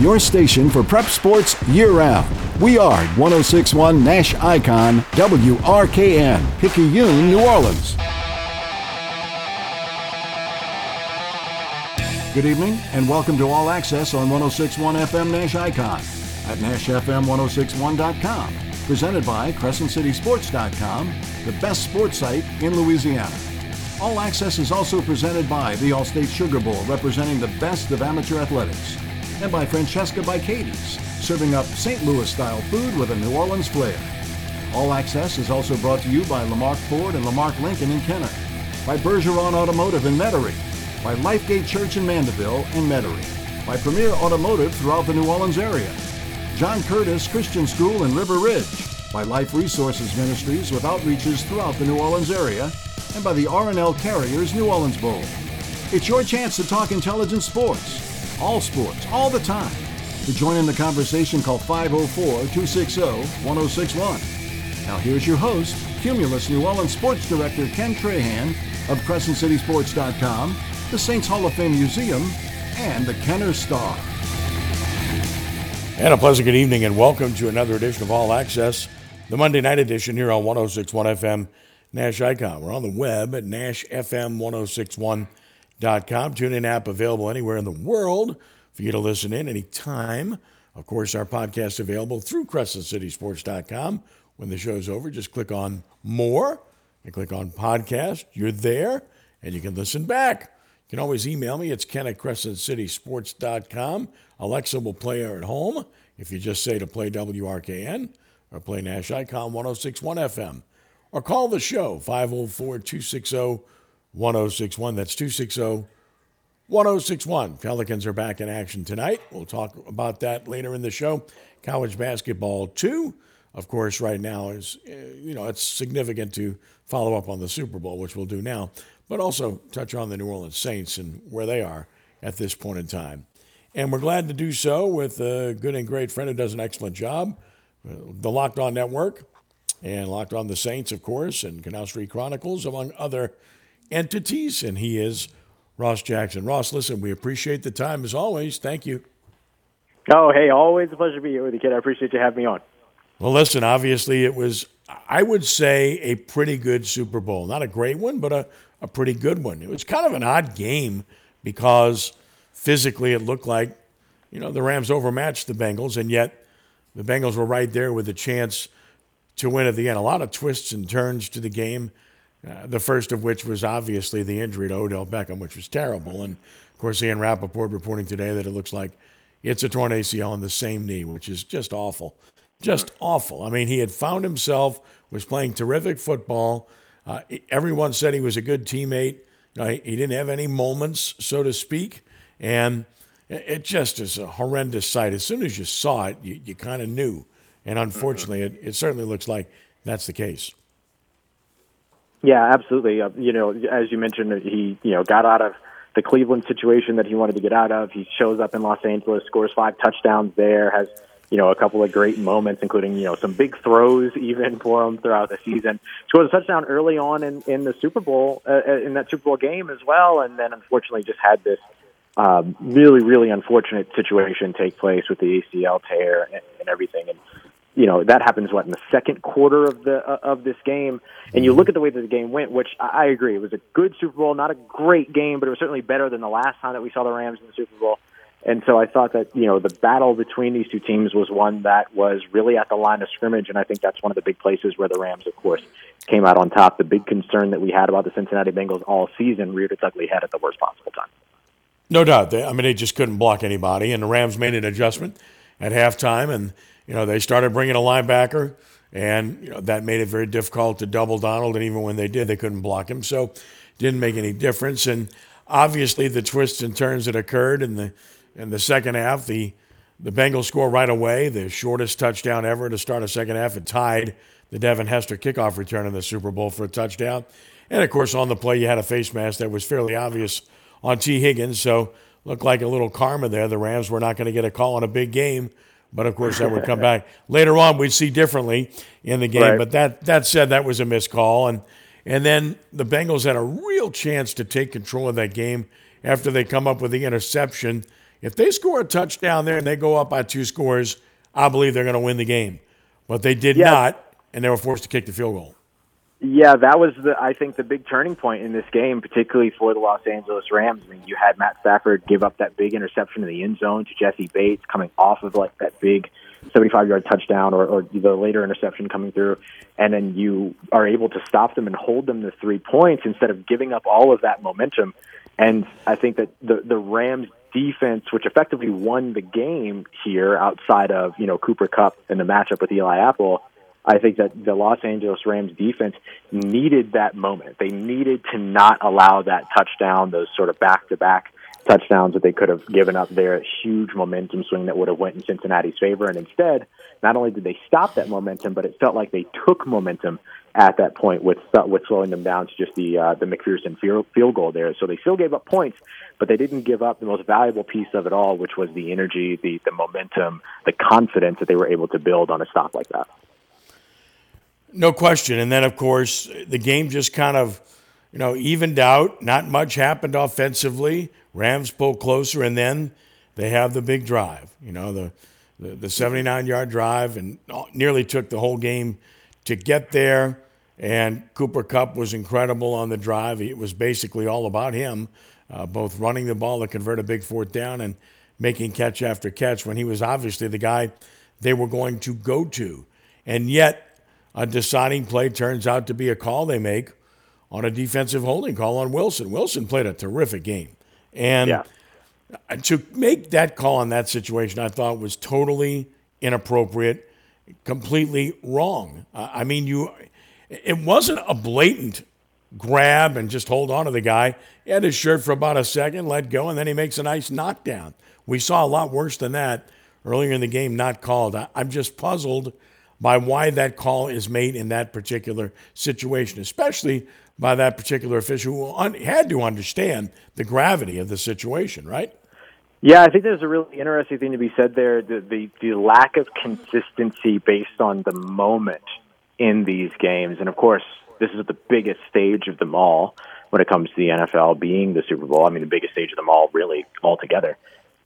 your station for prep sports year round. We are 1061 Nash Icon WRKN, Picayune, New Orleans. Good evening and welcome to All Access on 1061 FM Nash Icon at NashFM1061.com. Presented by CrescentCitySports.com, the best sports site in Louisiana. All Access is also presented by the Allstate Sugar Bowl, representing the best of amateur athletics, and by Francesca by Katie's, serving up St. Louis style food with a New Orleans flair. All Access is also brought to you by Lamarque Ford and Lamarque Lincoln in Kenner, by Bergeron Automotive in Metairie, by Lifegate Church in Mandeville and Metairie, by Premier Automotive throughout the New Orleans area, John Curtis Christian School in River Ridge, by Life Resources Ministries with outreaches throughout the New Orleans area, and by the RNL Carriers New Orleans Bowl. It's your chance to talk intelligent sports, all sports, all the time. To join in the conversation, call 504-260-1061. Now here's your host, Cumulus New Orleans Sports Director Ken Trahan of CrescentCitySports.com, the Saints Hall of Fame Museum, and the Kenner Star. And a pleasant good evening and welcome to another edition of All Access, the Monday night edition here on 1061 FM Nash Icon. We're on the web at NashFM1061.com. Tune in app available anywhere in the world for you to listen in anytime. Of course, our podcast available through CrescentCitySports.com. When the show's over, just click on More and click on Podcast. You're there and you can listen back. You can always email me. It's ken at crescentcitysports.com. Alexa will play her at home if you just say to play WRKN or play Nash Icon 1061 FM or call the show 504 260 1061. That's 260 1061. Pelicans are back in action tonight. We'll talk about that later in the show. College basketball, too. Of course, right now is, uh, you know, it's significant to follow up on the Super Bowl, which we'll do now, but also touch on the New Orleans Saints and where they are at this point in time. And we're glad to do so with a good and great friend who does an excellent job, the Locked On Network and Locked On the Saints, of course, and Canal Street Chronicles, among other entities. And he is Ross Jackson. Ross, listen, we appreciate the time as always. Thank you. Oh, hey, always a pleasure to be here with you, kid. I appreciate you having me on. Well, listen, obviously it was, I would say, a pretty good Super Bowl. Not a great one, but a, a pretty good one. It was kind of an odd game because physically it looked like, you know, the Rams overmatched the Bengals, and yet the Bengals were right there with a chance – to win at the end. A lot of twists and turns to the game. Uh, the first of which was obviously the injury to Odell Beckham, which was terrible. And of course, Ian Rapoport reporting today that it looks like it's a torn ACL in the same knee, which is just awful. Just awful. I mean, he had found himself, was playing terrific football. Uh, everyone said he was a good teammate. You know, he, he didn't have any moments, so to speak. And it just is a horrendous sight. As soon as you saw it, you, you kind of knew and unfortunately, it, it certainly looks like that's the case. Yeah, absolutely. Uh, you know, as you mentioned, he you know got out of the Cleveland situation that he wanted to get out of. He shows up in Los Angeles, scores five touchdowns there, has you know a couple of great moments, including you know some big throws even for him throughout the season. Scores a touchdown early on in in the Super Bowl uh, uh in that Super Bowl game as well, and then unfortunately just had this um, really really unfortunate situation take place with the ACL tear and, and everything. And you know that happens what in the second quarter of the uh, of this game? And you mm-hmm. look at the way that the game went which I, I agree it was a good super bowl not a great game but it was certainly better than the last time that we saw the rams in the super bowl. And so i thought that you know the battle between these two teams was one that was really at the line of scrimmage and i think that's one of the big places where the rams of course came out on top. The big concern that we had about the cincinnati bengals all season reared its ugly head at the worst possible time. No doubt. They, i mean they just couldn't block anybody and the rams made an adjustment at halftime and you know, they started bringing a linebacker, and you know, that made it very difficult to double Donald. And even when they did, they couldn't block him, so it didn't make any difference. And obviously, the twists and turns that occurred in the in the second half, the the Bengals score right away, the shortest touchdown ever to start a second half. It tied the Devin Hester kickoff return in the Super Bowl for a touchdown. And of course, on the play, you had a face mask that was fairly obvious on Tee Higgins. So looked like a little karma there. The Rams were not going to get a call in a big game but of course, that would come back later on. We'd see differently in the game. Right. But that that said, that was a missed call, and and then the Bengals had a real chance to take control of that game after they come up with the interception If they score a touchdown there and they go up by two scores, I believe they're going to win the game. But they did yeah. not, and they were forced to kick the field goal. Yeah, that was the I think the big turning point in this game, particularly for the Los Angeles Rams. I mean, you had Matt Stafford give up that big interception in the end zone to Jessie Bates, coming off of like that big 75 yard touchdown or, or the later interception coming through, and then you are able to stop them and hold them to three points instead of giving up all of that momentum. And I think that the the Rams defense, which effectively won the game here outside of you know Cooper Kupp and the matchup with Eli Apple I think that the Los Angeles Rams defense needed that moment. They needed to not allow that touchdown, those sort of back to back touchdowns that they could have given up their huge momentum swing that would have went in Cincinnati's favor. And instead, not only did they stop that momentum, but it felt like they took momentum at that point with with slowing them down to just the uh, the McPherson field, goal there. So they still gave up points, but they didn't give up the most valuable piece of it all, which was the energy, the the momentum, the confidence that they were able to build on a stop like that. No question. And then, of course, the game just kind of, you know, evened out. Not much happened offensively. Rams pull closer, and then they have the big drive. You know, the the, the 79 yard drive, and nearly took the whole game to get there. And Cooper Kupp was incredible on the drive. It was basically all about him, uh, both running the ball to convert a big fourth down and making catch after catch when he was obviously the guy they were going to go to. And yet, a deciding play turns out to be a call they make on a defensive holding call on Wilson. Wilson played a terrific game. And yeah. to make that call in that situation, I thought was totally inappropriate, completely wrong. I mean, you it wasn't a blatant grab and just hold on to the guy. He had his shirt for about a second, let go, and then he makes a nice knockdown. We saw a lot worse than that earlier in the game, not called. I'm just puzzled – by why that call is made in that particular situation, especially by that particular official who un- had to understand the gravity of the situation, right? Yeah, I think there's a really interesting thing to be said there. The, the, the lack of consistency based on the moment in these games. And of course, this is the biggest stage of them all when it comes to the NFL being the Super Bowl. I mean, the biggest stage of them all, really, altogether.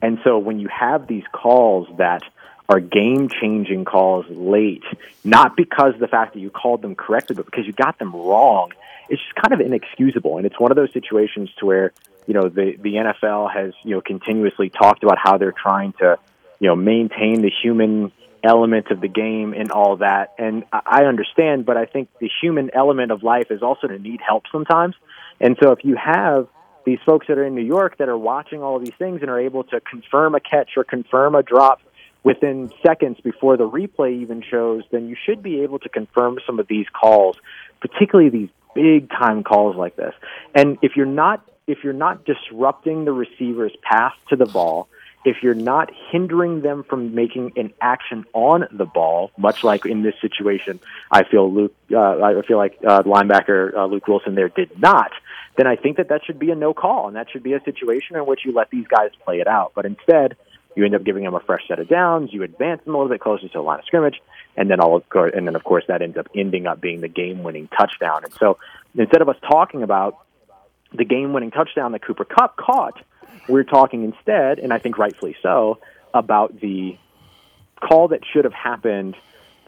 And so when you have these calls that are game changing calls late, not because the fact that you called them correctly, but because you got them wrong. It's just kind of inexcusable. And it's one of those situations to where, you know, the, the NFL has, you know, continuously talked about how they're trying to, you know, maintain the human element of the game and all that. And I understand, but I think the human element of life is also to need help sometimes. And so if you have these folks that are in New York that are watching all these things and are able to confirm a catch or confirm a drop within seconds before the replay even shows, then you should be able to confirm some of these calls, particularly these big time calls like this. And if you're not if you're not disrupting the receiver's path to the ball, if you're not hindering them from making an action on the ball, much like in this situation, I feel Luke, uh, I feel like uh, linebacker uh, Luke Wilson there did not. Then I think that that should be a no call, and that should be a situation in which you let these guys play it out. But instead, you end up giving them a fresh set of downs. You advance them a little bit closer to the line of scrimmage, and then all of course, and then of course that ends up ending up being the game-winning touchdown. And so instead of us talking about the game-winning touchdown that Cooper Kupp caught, we're talking instead, and I think rightfully so, about the call that should have happened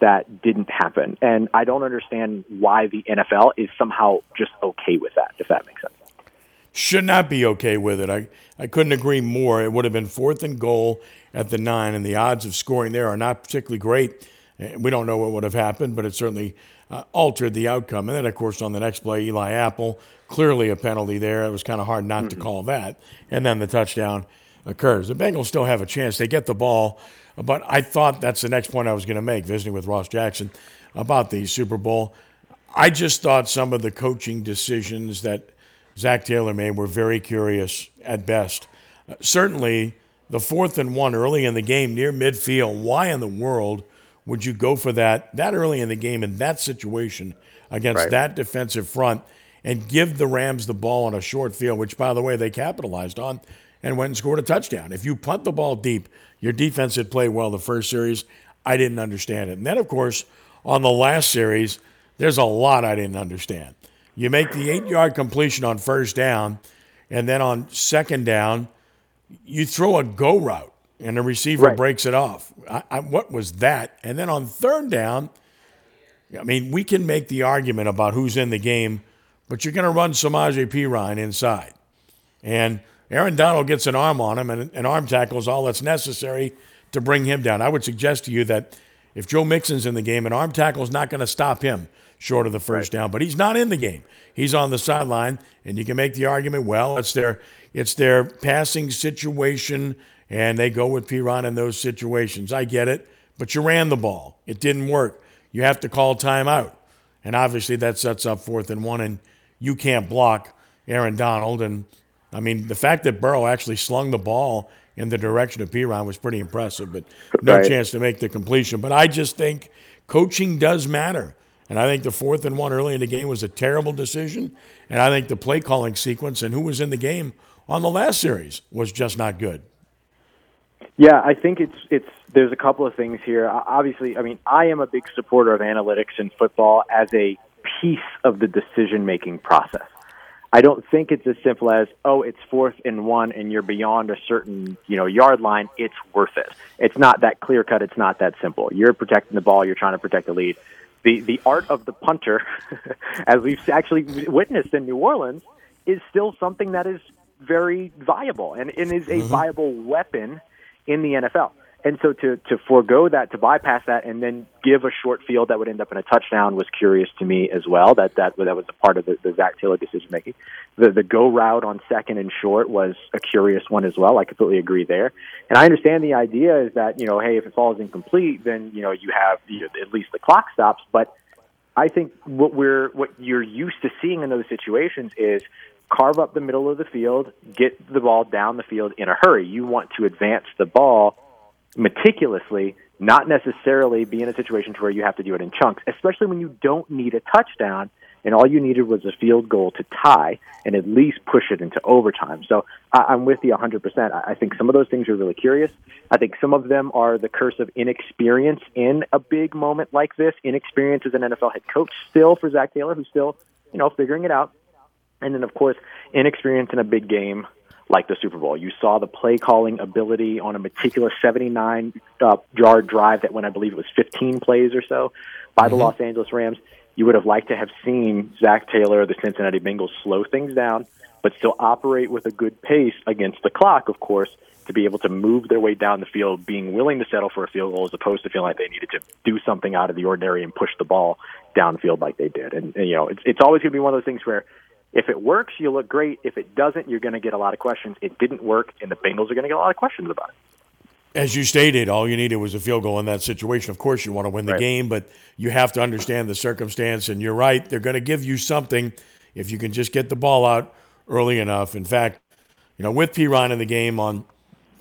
that didn't happen. And I don't understand why the NFL is somehow just okay with that, if that makes sense should not be okay with it. I, I couldn't agree more. It would have been fourth and goal at the nine, and the odds of scoring there are not particularly great. Eh, we don't know what would have happened, but it certainly uh, altered the outcome. And then, of course, on the next play, Eli Apple, clearly a penalty there. It was kind of hard not mm-hmm. to call that. And then the touchdown occurs. The Bengals still have a chance. They get the ball, but I thought that's the next point I was going to make, visiting with Ross Jackson about the Super Bowl. I just thought some of the coaching decisions that Zac Taylor made were very curious at best. Uh, certainly, the fourth and one early in the game near midfield. Why in the world would you go for that that early in the game in that situation against right. that defensive front and give the Rams the ball on a short field, which, by the way, they capitalized on and went and scored a touchdown? If you punt the ball deep, your defense had played well the first series. I didn't understand it. And then, of course, on the last series, there's a lot I didn't understand. You make the eight yard completion on first down, and then on second down, you throw a go route and the receiver Right. breaks it off. I, I, what was that? And then on third down, I mean, we can make the argument about who's in the game, but you're going to run Samaje Perine inside. And Aaron Donald gets an arm on him, and an arm tackle is all that's necessary to bring him down. I would suggest to you that if Joe Mixon's in the game, an arm tackle is not going to stop him short of the first down, but he's not in the game. He's on the sideline, and you can make the argument, well, it's their it's their passing situation, and they go with Perine in those situations. I get it, but you ran the ball. It didn't work. You have to call timeout. And obviously that sets up fourth and one, and you can't block Aaron Donald. And I mean, the fact that Burrow actually slung the ball in the direction of Perine was pretty impressive, but no Right. chance to make the completion. But I just think coaching does matter. And I think the fourth and one early in the game was a terrible decision. And I think the play calling sequence and who was in the game on the last series was just not good. Yeah, I think it's it's there's a couple of things here. Obviously, I mean, I am a big supporter of analytics in football as a piece of the decision making process. I don't think it's as simple as oh, it's fourth and one, and you're beyond a certain you know yard line. It's worth it. It's not that clear cut. It's not that simple. You're protecting the ball. You're trying to protect the lead. The the art of the punter, as we've actually witnessed in New Orleans, is still something that is very viable and, and is a mm-hmm. viable weapon in the NFL. And so to to forego that, to bypass that, and then give a short field that would end up in a touchdown was curious to me as well. That that that was a part of the, the Zac Taylor decision making. The the go route on second and short was a curious one as well. I completely agree there. And I understand the idea is that you know, hey, if it falls incomplete, then you know you have you know, at least the clock stops. But I think what we're what you're used to seeing in those situations is carve up the middle of the field, get the ball down the field in a hurry. You want to advance the ball meticulously, not necessarily be in a situation to where you have to do it in chunks, especially when you don't need a touchdown and all you needed was a field goal to tie and at least push it into overtime. So I, I'm with you 100%. I, I think some of those things are really curious. I think some of them are the curse of inexperience in a big moment like this. Inexperience as an NFL head coach still for Zac Taylor, who's still, you know, figuring it out. And then, of course, inexperience in a big game like the Super Bowl. You saw the play calling ability on a meticulous 79 uh, yard drive that went, I believe it was 15 plays or so by the Los Angeles Rams. You would have liked to have seen Zac Taylor, the Cincinnati Bengals, slow things down, but still operate with a good pace against the clock, of course, to be able to move their way down the field, being willing to settle for a field goal as opposed to feeling like they needed to do something out of the ordinary and push the ball downfield like they did. And, and you know, it's, it's always going to be one of those things where if it works, you look great. If it doesn't, you're going to get a lot of questions. It didn't work, and the Bengals are going to get a lot of questions about it. As you stated, all you needed was a field goal in that situation. Of course, you want to win the Right. game, but you have to understand the circumstance. And you're right; they're going to give you something if you can just get the ball out early enough. In fact, you know, with P. Ryan in the game on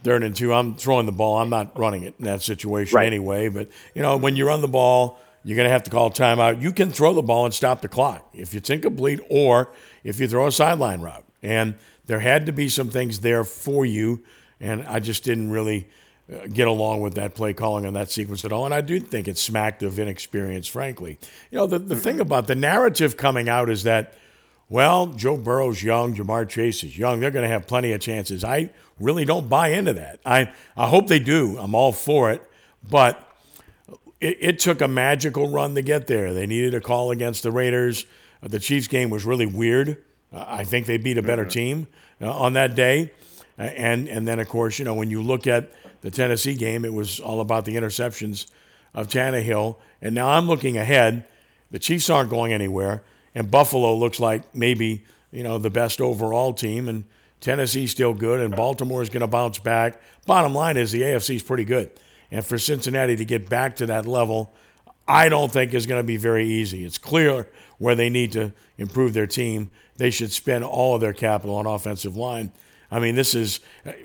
third and two, I'm throwing the ball. I'm not running it in that situation Right. anyway. But you know, when you run the ball, you're going to have to call timeout. You can throw the ball and stop the clock if it's incomplete, or if you throw a sideline route. And there had to be some things there for you, and I just didn't really uh, get along with that play calling on that sequence at all. And I do think it smacked of inexperience, frankly. You know, the, the thing about the narrative coming out is that, well, Joe Burrow's young, Ja'Marr Chase is young. They're going to have plenty of chances. I really don't buy into that. I, I hope they do. I'm all for it. But it, it took a magical run to get there. They needed a call against the Raiders. Uh, the Chiefs game was really weird. Uh, I think they beat a better team uh, on that day. Uh, and and then of course, you know, when you look at the Tennessee game, it was all about the interceptions of Tannehill. And now I'm looking ahead. The Chiefs aren't going anywhere, and Buffalo looks like maybe you know the best overall team, and Tennessee's still good, and Baltimore is going to bounce back. Bottom line is the AFC is pretty good, and for Cincinnati to get back to that level, I don't think is going to be very easy. It's clear where they need to improve their team. They should spend all of their capital on offensive line. I mean, this is,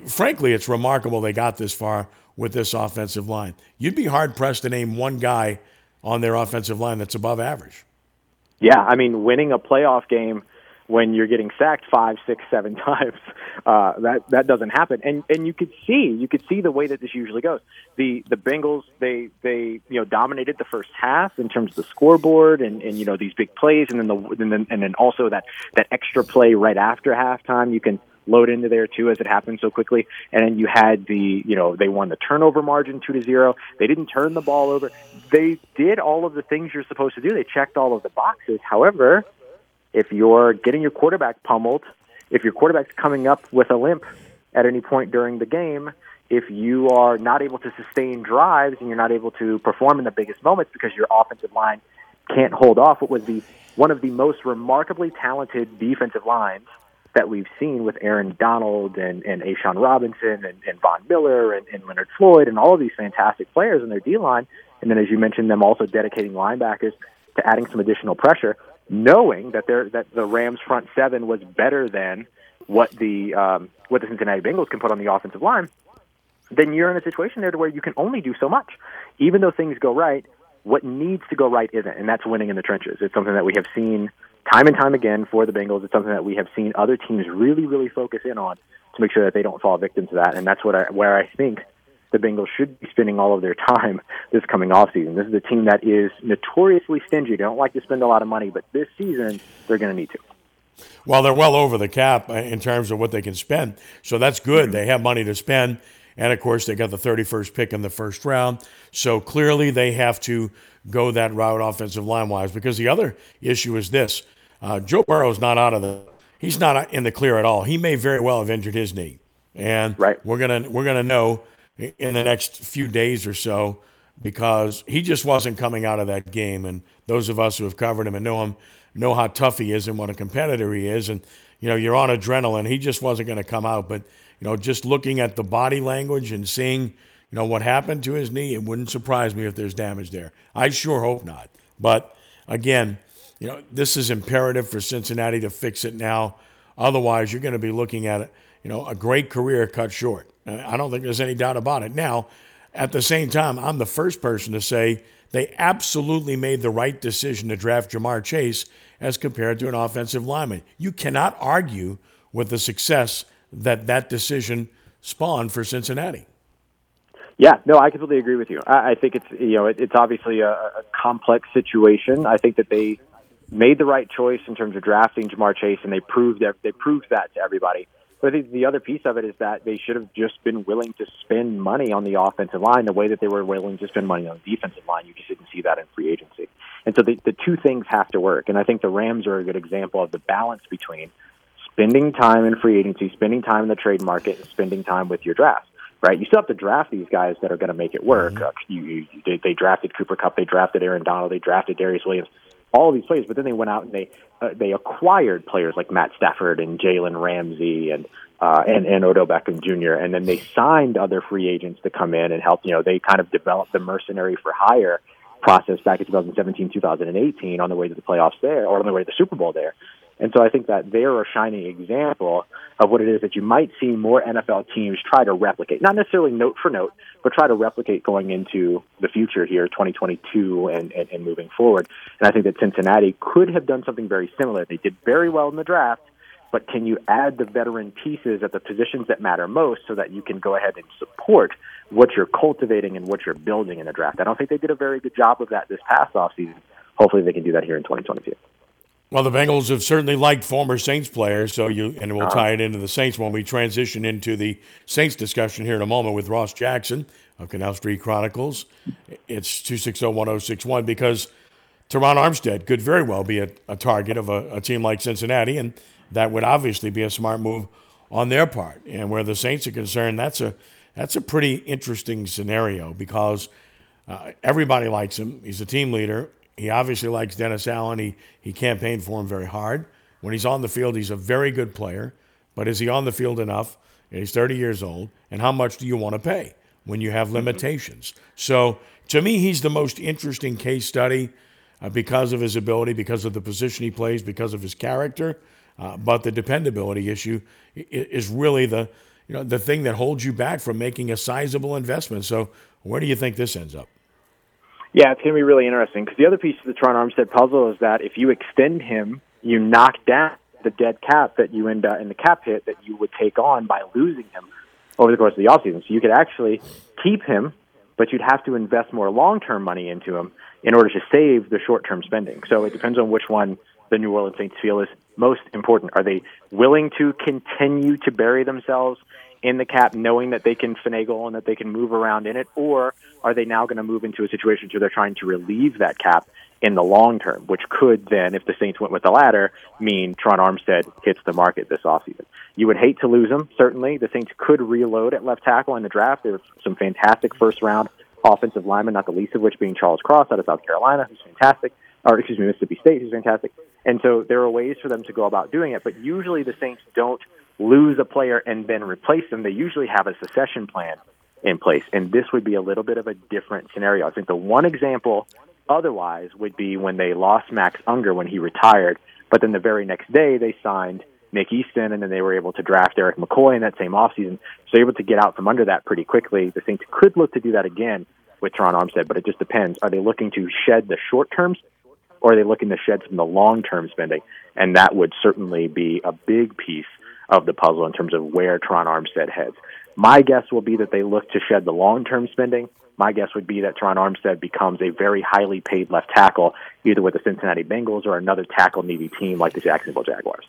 frankly, it's remarkable they got this far with this offensive line. You'd be hard pressed to name one guy on their offensive line that's above average. Yeah, I mean, winning a playoff game when you're getting sacked five, six, seven times, uh, that that doesn't happen. And and you could see, you could see the way that this usually goes. The the Bengals, they they you know dominated the first half in terms of the scoreboard and and you know these big plays, and then the and then and then also that that extra play right after halftime. You can load into there too, as it happened so quickly. And then you had the, you know, they won the turnover margin two to zero. They didn't turn the ball over. They did all of the things you're supposed to do. They checked all of the boxes. However, if you're getting your quarterback pummeled, if your quarterback's coming up with a limp at any point during the game, if you are not able to sustain drives and you're not able to perform in the biggest moments because your offensive line can't hold off what was the one of the most remarkably talented defensive lines that we've seen with Aaron Donald and, and A'Shawn Robinson and, and Von Miller and, and Leonard Floyd and all of these fantastic players in their D line. And then, as you mentioned, them also dedicating linebackers to adding some additional pressure, knowing that they're that the Rams front seven was better than what the um, what the Cincinnati Bengals can put on the offensive line. Then you're in a situation there to where you can only do so much. Even though things go right, what needs to go right isn't, and that's winning in the trenches. It's something that we have seen time and time again for the Bengals. It's something that we have seen other teams really, really focus in on to make sure that they don't fall victim to that. And that's what I, where I think the Bengals should be spending all of their time this coming off season. This is a team that is notoriously stingy. They don't like to spend a lot of money, but this season they're going to need to. Well, they're well over the cap uh, in terms of what they can spend, so that's good. Mm-hmm. They have money to spend, and of course they got the 31st pick in the first round. So clearly they have to go that route offensive line wise. Because the other issue is this: uh, Joe Burrow's not out of the he's not in the clear at all. He may very well have injured his knee, and right. we're gonna we're gonna know in the next few days or so because he just wasn't coming out of that game. And those of us who have covered him and know him know how tough he is and what a competitor he is. And you know, you're on adrenaline. He just wasn't going to come out. But you know, just looking at the body language and seeing you know what happened to his knee, it wouldn't surprise me if there's damage there. I sure hope not. But again, you know, this is imperative for Cincinnati to fix it now. Otherwise, you're going to be looking at you know, a great career cut short. I don't think there's any doubt about it. Now, at the same time, I'm the first person to say they absolutely made the right decision to draft Ja'Marr Chase as compared to an offensive lineman. You cannot argue with the success that that decision spawned for Cincinnati. Yeah, no, I completely agree with you. I, I think it's you know it, it's obviously a, a complex situation. I think that they made the right choice in terms of drafting Ja'Marr Chase, and they proved they proved that to everybody. But I think the other piece of it is that they should have just been willing to spend money on the offensive line the way that they were willing to spend money on the defensive line. You just didn't see that in free agency. And so the, the two things have to work. And I think the Rams are a good example of the balance between spending time in free agency, spending time in the trade market, and spending time with your draft right? You still have to draft these guys that are going to make it work. Mm-hmm. Uh, you, you, they, they drafted Cooper Kupp, they drafted Aaron Donald, they drafted Darious Williams, all these players. But then they went out and they uh, they acquired players like Matt Stafford and Jalen Ramsey and uh, and and Odell Beckham Jr. And then they signed other free agents to come in and help. You know, they kind of developed the mercenary for hire process back in 2017, 2018 on the way to the playoffs there, or on the way to the Super Bowl there. And so I think that they're a shining example of what it is that you might see more NFL teams try to replicate, not necessarily note for note, but try to replicate going into the future here, 2022 and, and, and moving forward. And I think that Cincinnati could have done something very similar. They did very well in the draft, but can you add the veteran pieces at the positions that matter most so that you can go ahead and support what you're cultivating and what you're building in the draft? I don't think they did a very good job of that this past offseason. Hopefully they can do that here in 2022. Well, the Bengals have certainly liked former Saints players, so you and we'll uh-huh. tie it into the Saints when we transition into the Saints discussion here in a moment with Ross Jackson of Canal Street Chronicles. It's 260-1061 because Terron Armstead could very well be a, a target of a, a, team like Cincinnati, and that would obviously be a smart move on their part. And where the Saints are concerned, that's a that's a pretty interesting scenario because uh, everybody likes him. He's a team leader. He obviously likes Dennis Allen. He, he campaigned for him very hard. When he's on the field, he's a very good player. But is he on the field enough? He's 30 years old. And how much do you want to pay when you have mm-hmm. limitations? So to me, he's the most interesting case study uh, because of his ability, because of the position he plays, because of his character. Uh, but the dependability issue is really the, you know, the thing that holds you back from making a sizable investment. So where do you think this ends up? Yeah, it's going to be really interesting because the other piece of the Terron Armstead puzzle is that if you extend him, you knock down the dead cap that you end up in the cap hit that you would take on by losing him over the course of the offseason. So you could actually keep him, but you'd have to invest more long term money into him in order to save the short term spending. So it depends on which one the New Orleans Saints feel is most important. Are they willing to continue to bury themselves in the cap, knowing that they can finagle and that they can move around in it, or are they now going to move into a situation where they're trying to relieve that cap in the long term, which could then, if the Saints went with the latter, mean Tron Armstead hits the market this offseason. You would hate to lose him, certainly. The Saints could reload at left tackle in the draft. There's some fantastic first round offensive linemen, not the least of which being Charles Cross out of South Carolina, who's fantastic, or excuse me, Mississippi State, who's fantastic. And so there are ways for them to go about doing it, but usually the Saints don't lose a player and then replace them. They usually have a succession plan in place, and this would be a little bit of a different scenario. I think the one example otherwise would be when they lost Max Unger when he retired, but then the very next day they signed Nick Easton, and then they were able to draft Erik McCoy in that same offseason. So able to get out from under that pretty quickly. The Saints could look to do that again with Terron Armstead, but it just depends. Are they looking to shed the short terms, or are they looking to shed some of the long term spending? And that would certainly be a big piece of the puzzle in terms of where Terron Armstead heads. My guess will be that they look to shed the long term spending. My guess would be that Terron Armstead becomes a very highly paid left tackle, either with the Cincinnati Bengals or another tackle needy team like the Jacksonville Jaguars.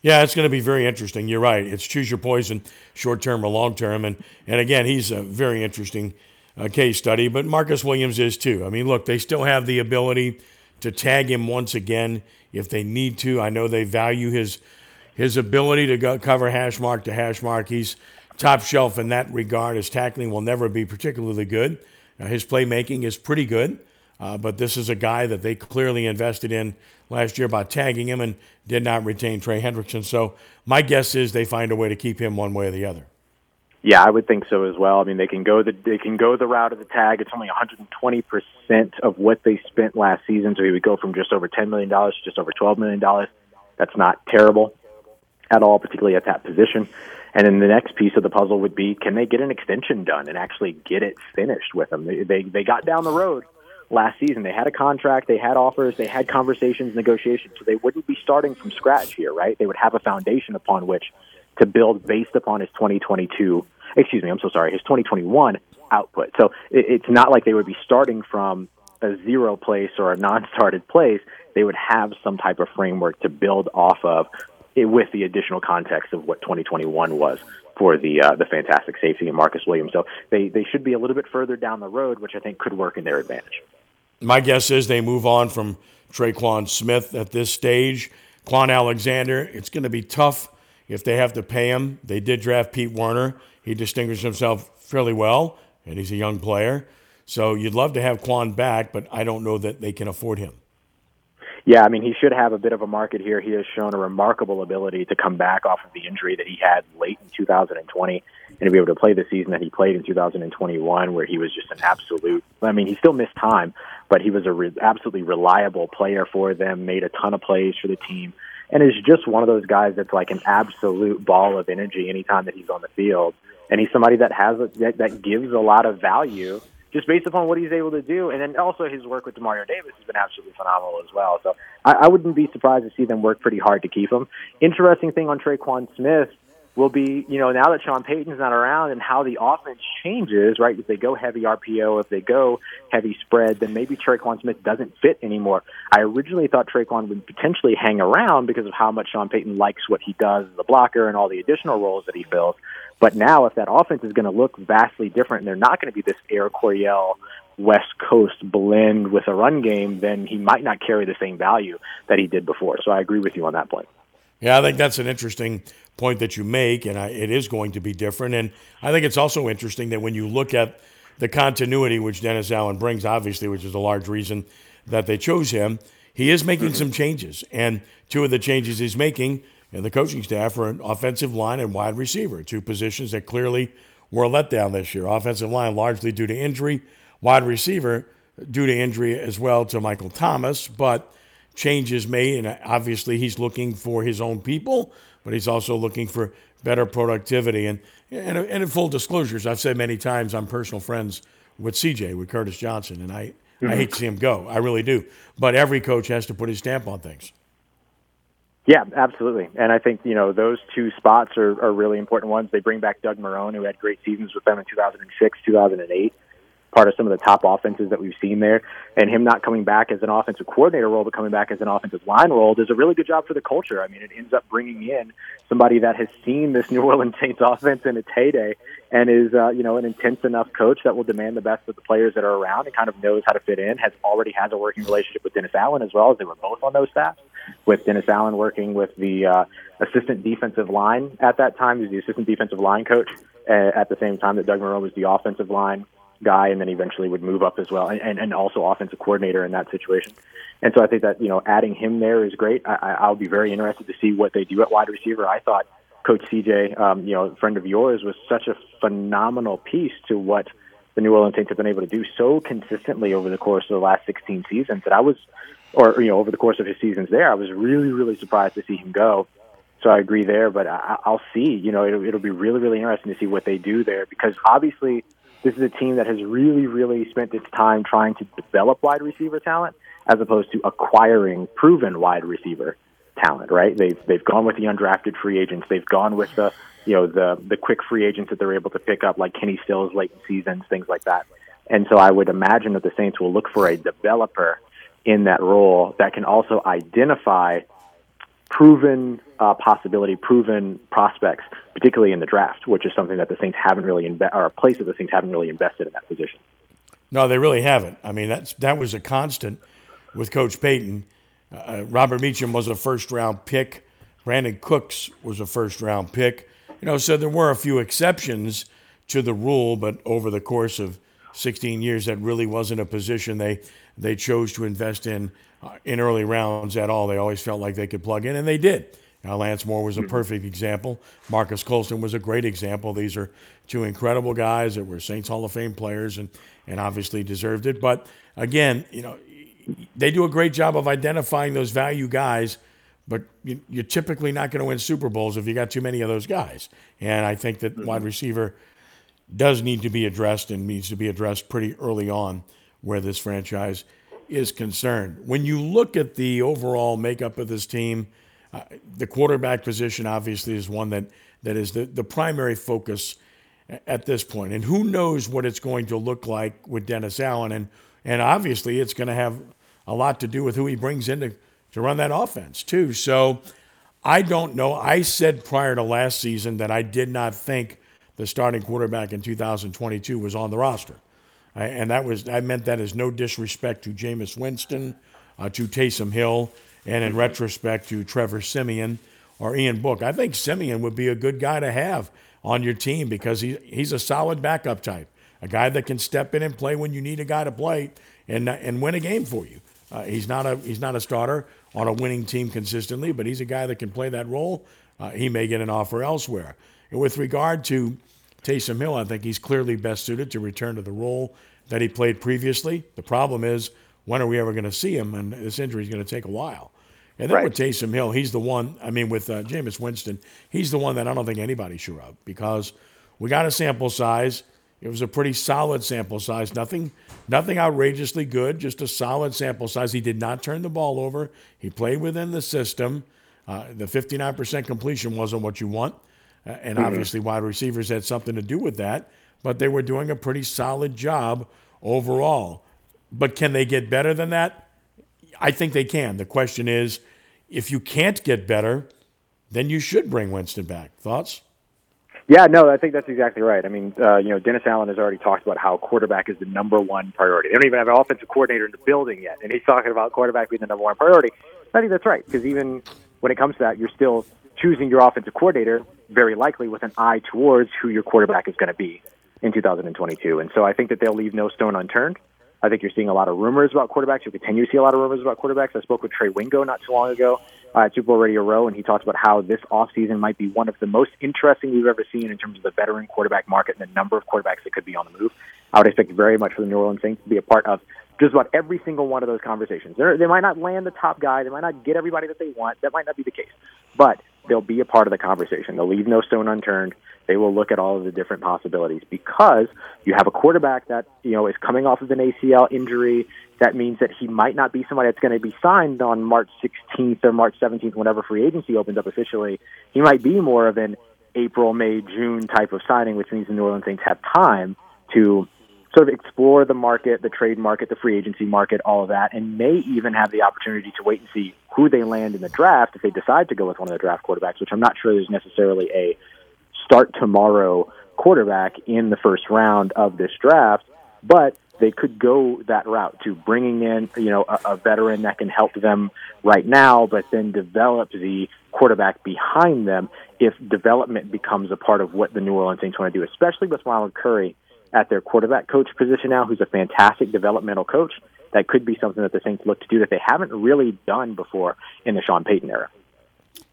Yeah, it's going to be very interesting. You're right. It's choose your poison, short term or long term. And, and again, he's a very interesting uh, case study, but Marcus Williams is too. I mean, look, they still have the ability to tag him once again if they need to. I know they value his his ability to go, cover hash mark to hash mark. He's top shelf in that regard. His tackling will never be particularly good. His playmaking is pretty good, uh, but this is a guy that they clearly invested in last year by tagging him and did not retain Trey Hendrickson. So my guess is they find a way to keep him one way or the other. Yeah, I would think so as well. I mean, they can go the they can go the route of the tag. It's only 120 percent of what they spent last season, so he would go from just over 10 million dollars to just over 12 million dollars. That's not terrible at all, particularly at that position. And then the next piece of the puzzle would be, can they get an extension done and actually get it finished with them? They they, they got down the road last season. They had a contract, they had offers, they had conversations, negotiations, so they wouldn't be starting from scratch here, right? They would have a foundation upon which to build based upon his 2022, excuse me, I'm so sorry, his 2021 output. So it, it's not like they would be starting from a zero place or a non-started place. They would have some type of framework to build off of it, with the additional context of what 2021 was for the uh, the fantastic safety and Marcus Williams. So they they should be a little bit further down the road, which I think could work in their advantage. My guess is they move on from Tre'Kwon Smith at this stage. Kwon Alexander, it's going to be tough if they have to pay him. They did draft Pete Werner. He distinguished himself fairly well, and he's a young player. So you'd love to have Quan back, but I don't know that they can afford him. Yeah, I mean, he should have a bit of a market here. He has shown a remarkable ability to come back off of the injury that he had late in 2020 and to be able to play the season that he played in 2021, where he was just an absolute. I mean, he still missed time, but he was a re- absolutely reliable player for them. Made a ton of plays for the team, and is just one of those guys that's like an absolute ball of energy anytime that he's on the field. And he's somebody that has a, that, that gives a lot of value just based upon what he's able to do. And then also his work with Demario Davis has been absolutely phenomenal as well. So I, I wouldn't be surprised to see them work pretty hard to keep him. Interesting thing on Tre'Quan Smith will be, you know, now that Sean Payton's not around and how the offense changes, right? If they go heavy RPO, if they go heavy spread, then maybe Tre'Quan Smith doesn't fit anymore. I originally thought Tre'Quan would potentially hang around because of how much Sean Payton likes what he does as a blocker and all the additional roles that he fills. But now, if that offense is going to look vastly different, and they're not going to be this Air Coryell West Coast blend with a run game, then he might not carry the same value that he did before. So I agree with you on that point. Yeah, I think that's an interesting point that you make, and I, it is going to be different. And I think it's also interesting that when you look at the continuity which Dennis Allen brings, obviously, which is a large reason that they chose him, he is making some changes. And two of the changes he's making and the coaching staff are an offensive line and wide receiver, two positions that clearly were a letdown this year. Offensive line largely due to injury, wide receiver due to injury as well to Michael Thomas, but changes made, and obviously he's looking for his own people, but he's also looking for better productivity. And, and, and in full disclosures, I've said many times I'm personal friends with CJ, with Curtis Johnson, and I, mm-hmm. I hate to see him go. I really do. But every coach has to put his stamp on things. Yeah, absolutely. And I think, you know, those two spots are, are really important ones. They bring back Doug Marrone, who had great seasons with them in 2006, 2008. Part of some of the top offenses that we've seen there. And him not coming back as an offensive coordinator role, but coming back as an offensive line role, does a really good job for the culture. I mean, it ends up bringing in somebody that has seen this New Orleans Saints offense in its heyday and is, uh, you know, an intense enough coach that will demand the best of the players that are around and kind of knows how to fit in. Has already has a working relationship with Dennis Allen as well as they were both on those staffs. With Dennis Allen working with the uh, assistant defensive line at that time, he was the assistant defensive line coach uh, at the same time that Doug Marrone was the offensive line guy, and then eventually would move up as well, and, and, also offensive coordinator in that situation. And so I think that you know adding him there is great. I, I'll be very interested to see what they do at wide receiver. I thought Coach CJ, um, you know, friend of yours, was such a phenomenal piece to what the New Orleans Saints have been able to do so consistently over the course of the last 16 seasons that I was, or you know, over the course of his seasons there, I was really, really surprised to see him go. So I agree there, but I, I'll see. You know, it'll, it'll be really, really interesting to see what they do there because obviously this is a team that has really, really spent its time trying to develop wide receiver talent as opposed to acquiring proven wide receiver talent. Right? They've they've gone with the undrafted free agents. They've gone with the you know the the quick free agents that they're able to pick up, like Kenny Stills late in seasons, things like that. And so I would imagine that the Saints will look for a developer in that role that can also identify proven uh, possibility, proven prospects, particularly in the draft, which is something that the Saints haven't really invested, or a place that the Saints haven't really invested in that position. No, they really haven't. I mean, that's that was a constant with Coach Payton. Uh, Robert Meacham was a first round pick. Brandin Cooks was a first round pick. You know, so there were a few exceptions to the rule, but over the course of 16 years, that really wasn't a position they they chose to invest in uh, in early rounds at all. They always felt like they could plug in, and they did. Now, Lance Moore was a perfect example. Marques Colston was a great example. These are two incredible guys that were Saints Hall of Fame players and, and obviously deserved it. But again, you know, they do a great job of identifying those value guys, but you, are typically not going to win Super Bowls if you got too many of those guys. And I think that wide receiver does need to be addressed and needs to be addressed pretty early on where this franchise is concerned. When you look at the overall makeup of this team, uh, the quarterback position obviously is one that, that is the, the primary focus at this point. And who knows what it's going to look like with Dennis Allen. And, and obviously, it's going to have a lot to do with who he brings in to, to run that offense, too. So I don't know. I said prior to last season that I did not think the starting quarterback in 2022 was on the roster. I, and that was I meant that as no disrespect to Jameis Winston, uh, to Taysom Hill, and in retrospect to Trevor Siemian or Ian Book. I think Siemian would be a good guy to have on your team because he, he's a solid backup type, a guy that can step in and play when you need a guy to play and, and win a game for you. Uh, he's, not a, he's not a starter on a winning team consistently, but he's a guy that can play that role. Uh, he may get an offer elsewhere. And with regard to Taysom Hill, I think he's clearly best suited to return to the role that he played previously. The problem is, when are we ever going to see him? And this injury is going to take a while. And then right. with Taysom Hill, he's the one. I mean, with uh, Jameis Winston, he's the one that I don't think anybody's sure of because we got a sample size. It was a pretty solid sample size. Nothing, nothing outrageously good. Just a solid sample size. He did not turn the ball over. He played within the system. Uh, the 59% completion wasn't what you want, and mm-hmm. obviously wide receivers had something to do with that. But they were doing a pretty solid job overall. But can they get better than that? I think they can. The question is, if you can't get better, then you should bring Winston back. Thoughts? Yeah, no, I think that's exactly right. I mean, uh, you know, Dennis Allen has already talked about how quarterback is the number one priority. They don't even have an offensive coordinator in the building yet, and he's talking about quarterback being the number one priority. I think that's right because even when it comes to that, you're still choosing your offensive coordinator very likely with an eye towards who your quarterback is going to be in 2022. And so I think that they'll leave no stone unturned. I think you're seeing a lot of rumors about quarterbacks. You'll continue to see a lot of rumors about quarterbacks. I spoke with Trey Wingo not too long ago uh, at Super Bowl Radio Row, and he talked about how this offseason might be one of the most interesting we've ever seen in terms of the veteran quarterback market and the number of quarterbacks that could be on the move. I would expect very much for the New Orleans Saints to be a part of just about every single one of those conversations. They're, they might not land the top guy. They might not get everybody that they want. That might not be the case. But they'll be a part of the conversation. They'll leave no stone unturned. They will look at all of the different possibilities because you have a quarterback that you know is coming off of an ACL injury. That means that he might not be somebody that's going to be signed on March 16th or March 17th, whenever free agency opens up officially. He might be more of an April, May, June type of signing, which means the New Orleans Saints have time to sort of explore the market, the trade market, the free agency market, all of that, and may even have the opportunity to wait and see who they land in the draft if they decide to go with one of the draft quarterbacks, which I'm not sure there's necessarily a start tomorrow quarterback in the first round of this draft, but they could go that route to bringing in, you know, a, a veteran that can help them right now, but then develop the quarterback behind them if development becomes a part of what the New Orleans Saints want to do, especially with Ronald Curry at their quarterback coach position now, who's a fantastic developmental coach. That could be something that the Saints look to do that they haven't really done before in the Sean Payton era.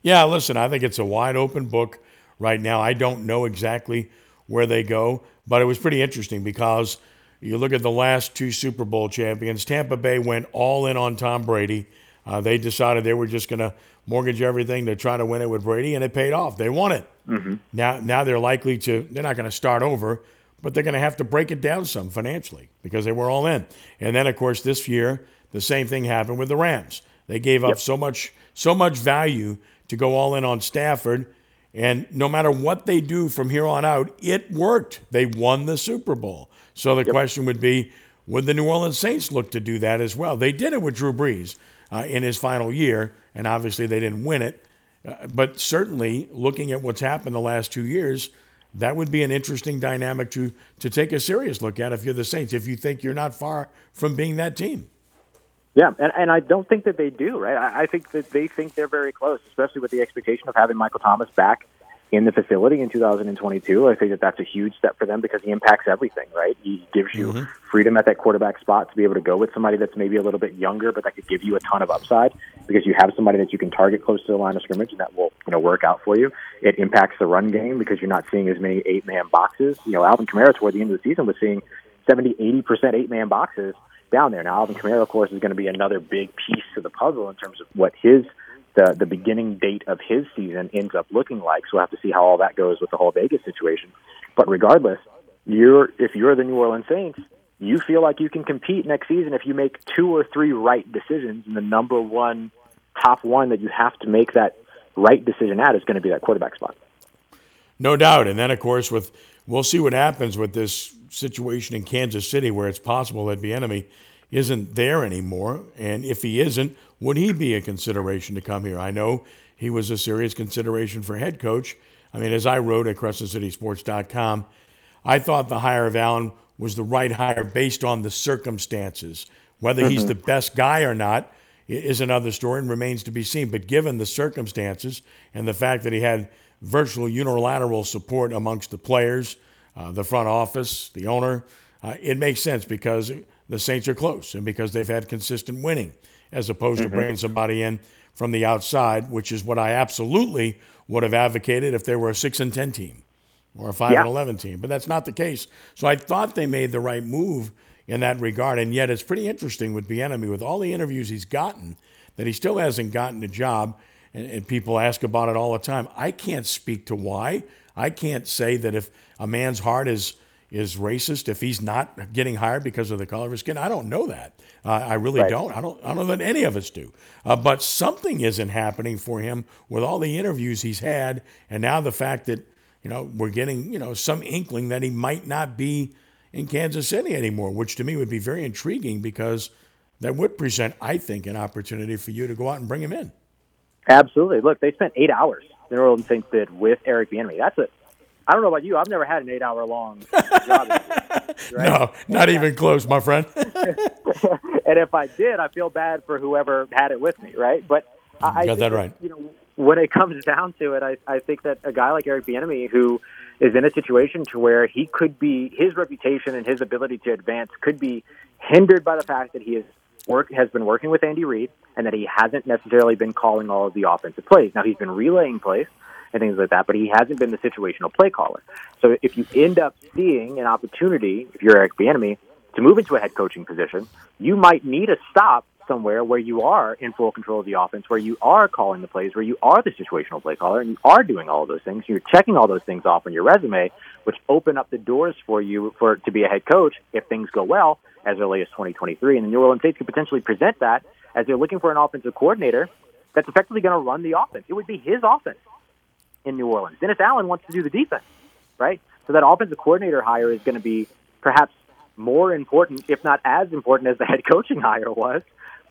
Yeah, listen, I think it's a wide open book right now. I don't know exactly where they go, but it was pretty interesting because you look at the last two Super Bowl champions. Tampa Bay went all in on Tom Brady. Uh, they decided they were just going to mortgage everything to try to win it with Brady, and it paid off. They won it. Mm-hmm. Now, now they're likely to. They're not going to start over but they're going to have to break it down some financially because they were all in. And then, of course, this year the same thing happened with the Rams. They gave up yep. so much so much value to go all in on Stafford, and no matter what they do from here on out, it worked. They won the Super Bowl. So the yep. question would be, would the New Orleans Saints look to do that as well? They did it with Drew Brees uh, in his final year, and obviously they didn't win it. Uh, but certainly, looking at what's happened the last two years, that would be an interesting dynamic to to take a serious look at if you're the Saints, if you think you're not far from being that team. Yeah, and, and I don't think that they do, right? I, I think that they think they're very close, especially with the expectation of having Michael Thomas back in the facility in 2022. I think that that's a huge step for them because he impacts everything, right? He gives you mm-hmm. freedom at that quarterback spot to be able to go with somebody that's maybe a little bit younger, but that could give you a ton of upside because you have somebody that you can target close to the line of scrimmage and that will, you know, work out for you. It impacts the run game because you're not seeing as many eight man boxes. You know, Alvin Kamara toward the end of the season was seeing 70, 80% eight man boxes down there. Now, Alvin Kamara, of course, is going to be another big piece to the puzzle in terms of what his the the beginning date of his season ends up looking like. So we'll have to see how all that goes with the whole Vegas situation. But regardless, you're if you're the New Orleans Saints, you feel like you can compete next season if you make two or three right decisions, and the number one top one that you have to make that right decision at is going to be that quarterback spot. No doubt, and then of course with we'll see what happens with this situation in Kansas City where it's possible that Bieniemy isn't there anymore, and if he isn't, would he be a consideration to come here? I know he was a serious consideration for head coach. I mean, as I wrote at CrescentCitySports.com, I thought the hire of Allen was the right hire based on the circumstances. Whether mm-hmm. he's the best guy or not is another story and remains to be seen. But given the circumstances and the fact that he had virtual unilateral support amongst the players, uh, the front office, the owner, uh, it makes sense because the Saints are close and because they've had consistent winning as opposed mm-hmm. to bringing somebody in from the outside, which is what I absolutely would have advocated if they were a six and ten team or a five yeah. and eleven team. But that's not the case. So I thought they made the right move in that regard. And yet it's pretty interesting with Bieniemy, with all the interviews he's gotten, that he still hasn't gotten a job. And, and people ask about it all the time. I can't speak to why. I can't say that if a man's heart is is racist if he's not getting hired because of the color of his skin. I don't know that. Uh, I really right. don't. I don't. I don't know that any of us do. Uh, but something isn't happening for him with all the interviews he's had, and now the fact that you know we're getting you know some inkling that he might not be in Kansas City anymore, which to me would be very intriguing because that would present, I think, an opportunity for you to go out and bring him in. Absolutely. Look, they spent eight hours. in New Orleans Saints did with Eric Bieniemy. That's a I don't know about you. I've never had an eight hour long job. right? No, not even close, my friend. and if I did, I feel bad for whoever had it with me, right? But I, got that right. You know, when it comes down to it, I, I think that a guy like Eric Bieniemy, who is in a situation to where he could be his reputation and his ability to advance could be hindered by the fact that he is work has been working with Andy Reid and that he hasn't necessarily been calling all of the offensive plays. Now he's been relaying plays, and things like that, but he hasn't been the situational play caller. So if you end up seeing an opportunity, if you're Eric Bieniemy, to move into a head coaching position, you might need a stop somewhere where you are in full control of the offense, where you are calling the plays, where you are the situational play caller, and you are doing all those things. You're checking all those things off on your resume, which open up the doors for you for to be a head coach if things go well as early as 2023. And the New Orleans Saints could potentially present that as they're looking for an offensive coordinator that's effectively going to run the offense. It would be his offense in New Orleans. Dennis Allen wants to do the defense, right? So that offensive coordinator hire is going to be perhaps more important, if not as important as the head coaching hire was,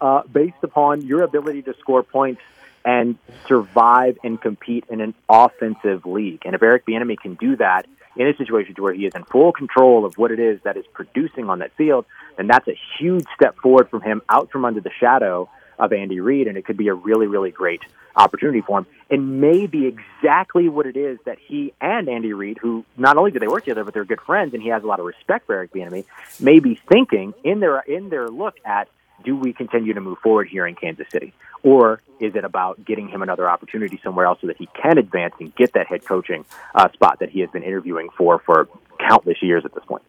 uh, based upon your ability to score points and survive and compete in an offensive league. And if Eric Bieniemy can do that in a situation to where he is in full control of what it is that is producing on that field, then that's a huge step forward from him out from under the shadow of Andy Reid, and it could be a really, really great opportunity for him. And maybe exactly what it is that he and Andy Reid, who not only do they work together, but they're good friends, and he has a lot of respect for Eric Bieniemy, may be thinking in their in their look at do we continue to move forward here in Kansas City? Or is it about getting him another opportunity somewhere else so that he can advance and get that head coaching uh, spot that he has been interviewing for for countless years at this point?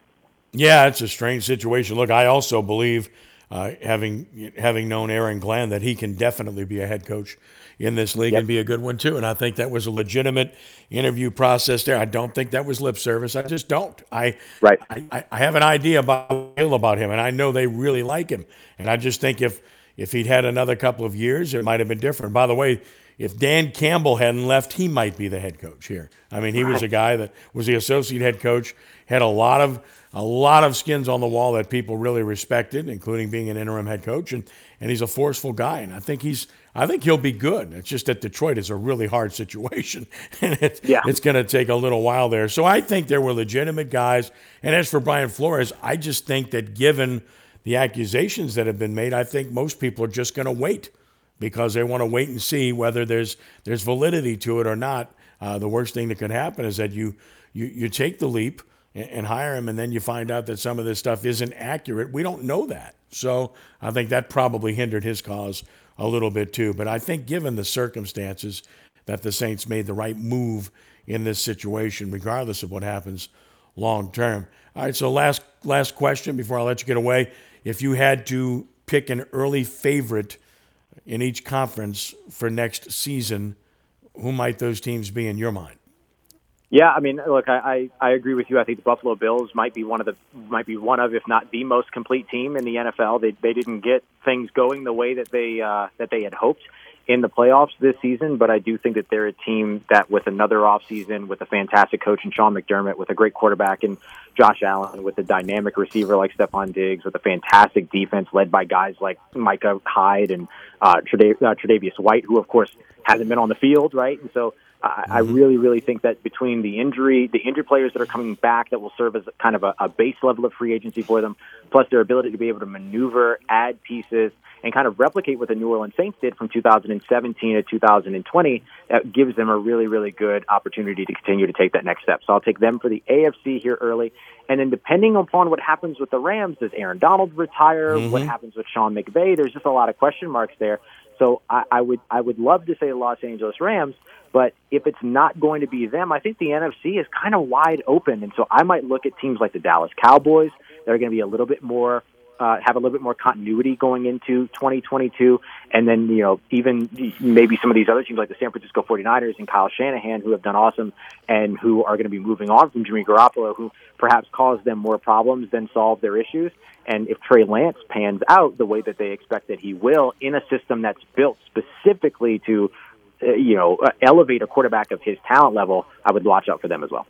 Yeah, it's a strange situation. Look, I also believe uh, having having known Aaron Glenn, that he can definitely be a head coach in this league yep. and be a good one too. And I think that was a legitimate interview process there. I don't think that was lip service. I just don't. I right. I, I have an idea about about him, and I know they really like him. And I just think if if he'd had another couple of years, it might have been different. By the way, if Dan Campbell hadn't left, he might be the head coach here. I mean, he was a guy that was the associate head coach, had a lot of a lot of skins on the wall that people really respected, including being an interim head coach, and and he's a forceful guy, and I think he's I think he'll be good. It's just that Detroit is a really hard situation, and it's yeah. it's going to take a little while there. So I think there were legitimate guys, and as for Brian Flores, I just think that given the accusations that have been made, I think most people are just going to wait because they want to wait and see whether there's there's validity to it or not. Uh, the worst thing that could happen is that you you you take the leap and hire him, and then you find out that some of this stuff isn't accurate. We don't know that. So I think that probably hindered his cause a little bit too. But I think, given the circumstances, that the Saints made the right move in this situation, regardless of what happens long term. All right, so last last question before I let you get away. If you had to pick an early favorite in each conference for next season, who might those teams be in your mind? Yeah, I mean, look, I, I, I agree with you. I think the Buffalo Bills might be one of the might be one of, if not the most complete team in the NFL. They they didn't get things going the way that they uh, that they had hoped in the playoffs this season, but I do think that they're a team that, with another offseason, with a fantastic coach in Sean McDermott, with a great quarterback in Josh Allen, with a dynamic receiver like Stefon Diggs, with a fantastic defense led by guys like Micah Hyde and uh, Tre'Davious White, who of course hasn't been on the field, right? And so I, I mm-hmm. really, really think that between the injury, the injured players that are coming back that will serve as kind of a, a base level of free agency for them, plus their ability to be able to maneuver, add pieces, and kind of replicate what the New Orleans Saints did from 2017 to 2020, that gives them a really, really good opportunity to continue to take that next step. So I'll take them for the AFC here early. And then depending upon what happens with the Rams, does Aaron Donald retire? Mm-hmm. What happens with Sean McVay? There's just a lot of question marks there. So I, I would I would love to say Los Angeles Rams, but if it's not going to be them, I think the NFC is kind of wide open, and so I might look at teams like the Dallas Cowboys that are going to be a little bit more uh, have a little bit more continuity going into 2022. And then, you know, even maybe some of these other teams like the San Francisco 49ers and Kyle Shanahan, who have done awesome and who are going to be moving on from Jimmy Garoppolo, who perhaps caused them more problems than solve their issues. And if Trey Lance pans out the way that they expect that he will in a system that's built specifically to, uh, you know, uh, elevate a quarterback of his talent level, I would watch out for them as well.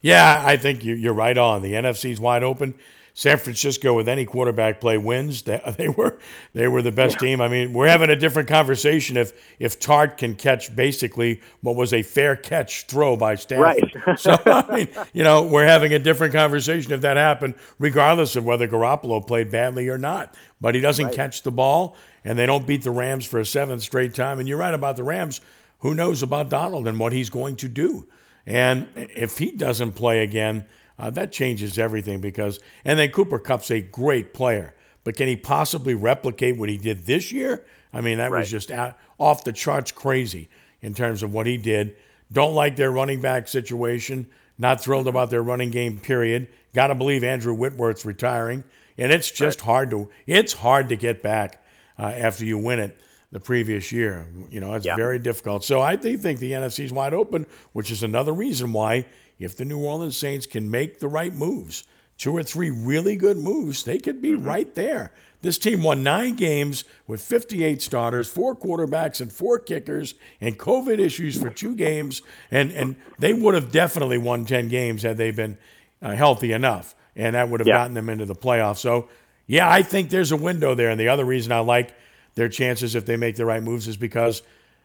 Yeah, I think you're right on. The NFC's wide open. San Francisco with any quarterback play wins. They, they were they were the best yeah. team. I mean, we're having a different conversation if if Tartt can catch basically what was a fair catch throw by Stafford. Right. so I mean, you know, we're having a different conversation if that happened, regardless of whether Garoppolo played badly or not. But he doesn't right. catch the ball, and they don't beat the Rams for a seventh straight time. And you're right about the Rams. Who knows about Donald and what he's going to do? And if he doesn't play again uh, that changes everything because, and then Cooper Kupp's a great player, but can he possibly replicate what he did this year? I mean, that right. was just out, off the charts crazy in terms of what he did. Don't like their running back situation. Not thrilled about their running game. Period. Got to believe Andrew Whitworth's retiring, and it's just right. hard to it's hard to get back uh, after you win it the previous year. You know, it's yeah. very difficult. So I think the NFC is wide open, which is another reason why if the New Orleans Saints can make the right moves, two or three really good moves, they could be mm-hmm. right there. This team won nine games with 58 starters, four quarterbacks, and four kickers, and COVID issues for two games. And, and they would have definitely won 10 games had they been uh, healthy enough. and that would have Yeah. gotten them into the playoffs. So, yeah, I think there's a window there. And the other reason I like their chances if they make the right moves is because,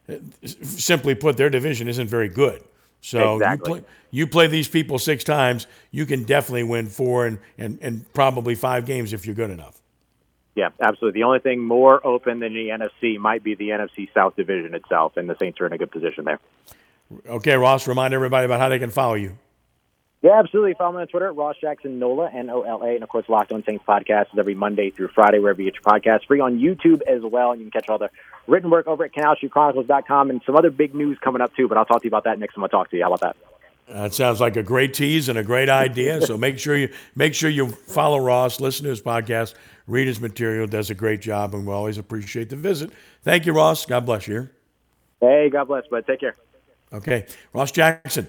uh, simply put, their division isn't very good. So Exactly. you play you play these people six times, you can definitely win four and, and, and probably five games if you're good enough. Yeah, absolutely. The only thing more open than the NFC might be the NFC South division itself, and the Saints are in a good position there. Okay, Ross, remind everybody about how they can follow you. Yeah, absolutely. Follow me on Twitter, Ross Jackson Nola, N O L A. And of course, Locked On Saints podcast is every Monday through Friday, wherever you get your podcasts. Free on YouTube as well. And you can catch all the written work over at CanalStreetChronicles.com and some other big news coming up, too. But I'll talk to you about that next time I talk to you. How about that? That sounds like a great tease and a great idea. So make sure you make sure you follow Ross, listen to his podcast, read his material. Does a great job, and we always appreciate the visit. Thank you, Ross. God bless you. Hey, God bless, bud. Take care. Okay, Ross Jackson.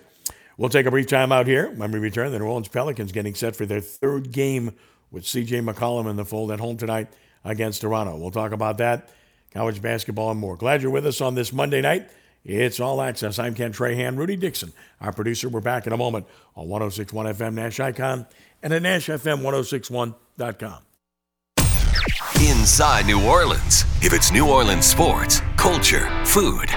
We'll take a brief time out here. When we return, the New Orleans Pelicans getting set for their third game with C.J. McCollum in the fold at home tonight against Toronto. We'll talk about that, college basketball, and more. Glad you're with us on this Monday night. It's All Access. I'm Ken Trahan, Rudy Dixon, our producer. We're back in a moment on 1061 FM Nash Icon and at NashFM1061.com. Inside New Orleans. If it's New Orleans sports, culture, food.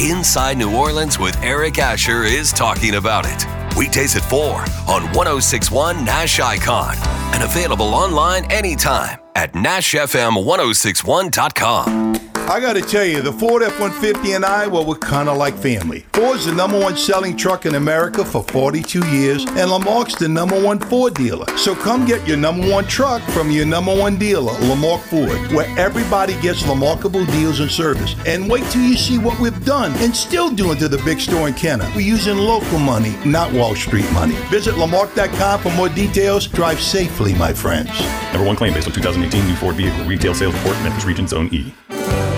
Inside New Orleans with Eric Asher is talking about it. Weekdays at 4 on 1061 Nash Icon and available online anytime at NashFM1061.com. I gotta tell you, the Ford F 150 and I, well, we're kinda like family. Ford's the number one selling truck in America for 42 years, and Lamarque's the number one Ford dealer. So come get your number one truck from your number one dealer, Lamarque Ford, where everybody gets remarkable deals and service. And wait till you see what we've done and still doing to the big store in Kenner. We're using local money, not Wall Street money. Visit Lamarque.com for more details. Drive safely, my friends. Number one claim based on 2018 new Ford vehicle retail sales report, Memphis Region Zone E.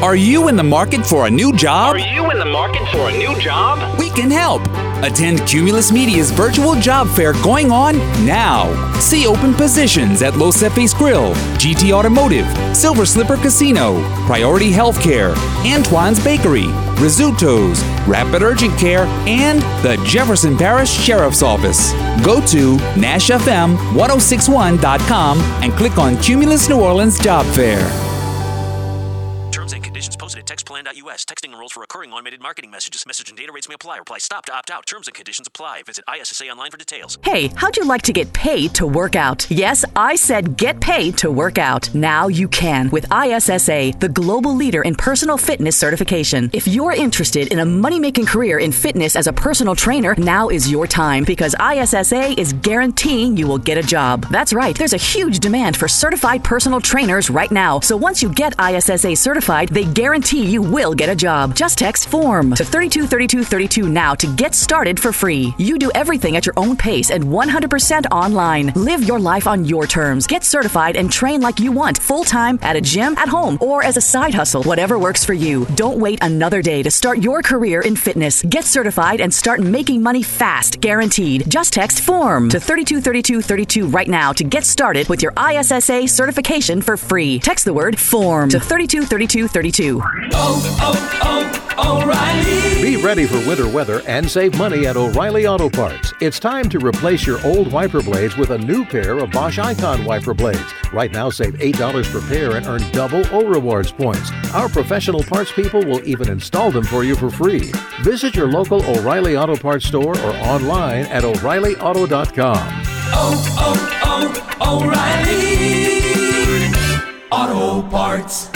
Are you in the market for a new job? Are you in the market for a new job? We can help. Attend Cumulus Media's virtual job fair going on now. See open positions at Los Cepes Grill, GT Automotive, Silver Slipper Casino, Priority Healthcare, Antoine's Bakery, Rizzuto's, Rapid Urgent Care, and the Jefferson Parish Sheriff's Office. Go to NashFM1061.com and click on Cumulus New Orleans Job Fair. Textplan.us. Texting enrolls for recurring automated marketing messages. Message and data rates may apply. Reply stop to opt out. Terms and conditions apply. Visit ISSA online for details. Hey, how'd you like to get paid to work out? Yes, I said get paid to work out. Now you can with ISSA, the global leader in personal fitness certification. If you're interested in a money making career in fitness as a personal trainer, now is your time because ISSA is guaranteeing you will get a job. That's right, there's a huge demand for certified personal trainers right now. So once you get ISSA certified, they guarantee you will get a job. Just text FORM to 323232 now to get started for free. You do everything at your own pace and 100% online. Live your life on your terms. Get certified and train like you want, full time, at a gym, at home, or as a side hustle, whatever works for you. Don't wait another day to start your career in fitness. Get certified and start making money fast, guaranteed. Just text FORM to 323232 right now to get started with your ISSA certification for free. Text the word FORM to 323232. Be ready for winter weather and save money at O'Reilly Auto Parts. It's time to replace your old wiper blades with a new pair of Bosch Icon wiper blades. Right now, save $8 per pair and earn double O Rewards points. Our professional parts people will even install them for you for free. Visit your local O'Reilly Auto Parts store or online at o'ReillyAuto.com. Oh, oh, oh, O'Reilly Auto Parts.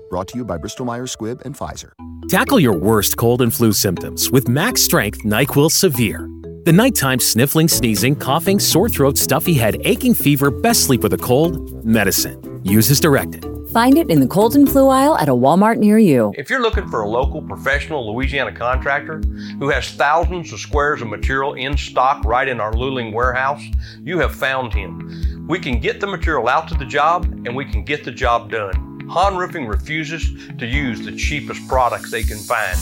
Brought to you by Bristol Myers Squibb and Pfizer. Tackle your worst cold and flu symptoms with Max Strength NyQuil Severe. The nighttime sniffling, sneezing, coughing, sore throat, stuffy head, aching fever, best sleep with a cold, medicine. Use as directed. Find it in the cold and flu aisle at a Walmart near you. If you're looking for a local professional Louisiana contractor who has thousands of squares of material in stock right in our Luling warehouse, you have found him. We can get the material out to the job and we can get the job done. Han Roofing refuses to use the cheapest products they can find.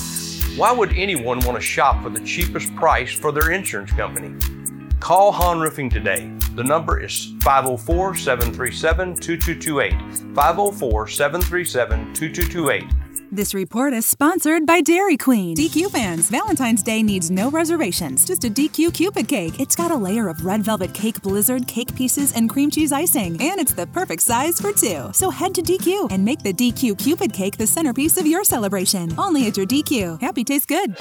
Why would anyone want to shop for the cheapest price for their insurance company? Call Han Roofing today. The number is 504 737 2228. 504 737 2228. This report is sponsored by Dairy Queen. DQ fans, Valentine's Day needs no reservations. Just a DQ Cupid cake. It's got a layer of red velvet cake blizzard, cake pieces, and cream cheese icing. And it's the perfect size for two. So head to DQ and make the DQ Cupid cake the centerpiece of your celebration. Only at your DQ. Happy tastes good.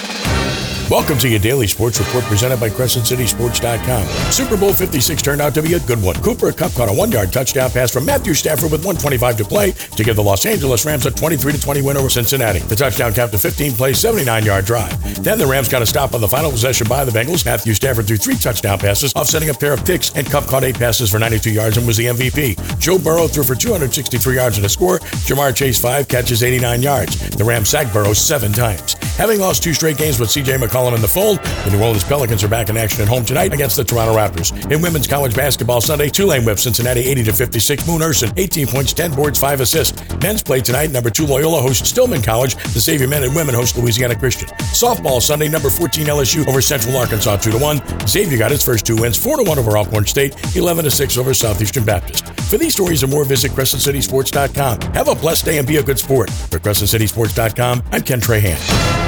Welcome to your daily sports report presented by CrescentCitySports.com. Super Bowl 56 turned out to be a good one. Cooper Kupp caught a one-yard touchdown pass from Matthew Stafford with 125 to play to give the Los Angeles Rams a 23-20 win over Cincinnati. The touchdown capped a 15-play, 79-yard drive. Then the Rams got a stop on the final possession by the Bengals. Matthew Stafford threw three touchdown passes, offsetting a pair of picks, and Kupp caught eight passes for 92 yards and was the MVP. Joe Burrow threw for 263 yards and a score. Ja'Marr Chase five catches, 89 yards. The Rams sacked Burrow seven times. Having lost two straight games with C.J. McCollum in the fold, the New Orleans Pelicans are back in action at home tonight against the Toronto Raptors. In women's college basketball Sunday, Tulane whipped Cincinnati 80 to 56. Moon Ursin 18 points, 10 boards, 5 assists. Men's play tonight. Number two Loyola hosts Stillman College. The Xavier men and women host Louisiana Christian. Softball Sunday. Number 14 LSU over Central Arkansas 2 to 1. Xavier got its first two wins 4 to 1 over Alcorn State, 11 to 6 over Southeastern Baptist. For these stories and more, visit CrescentCitySports.com. Have a blessed day and be a good sport. For CrescentCitySports.com, I'm Ken Trahan.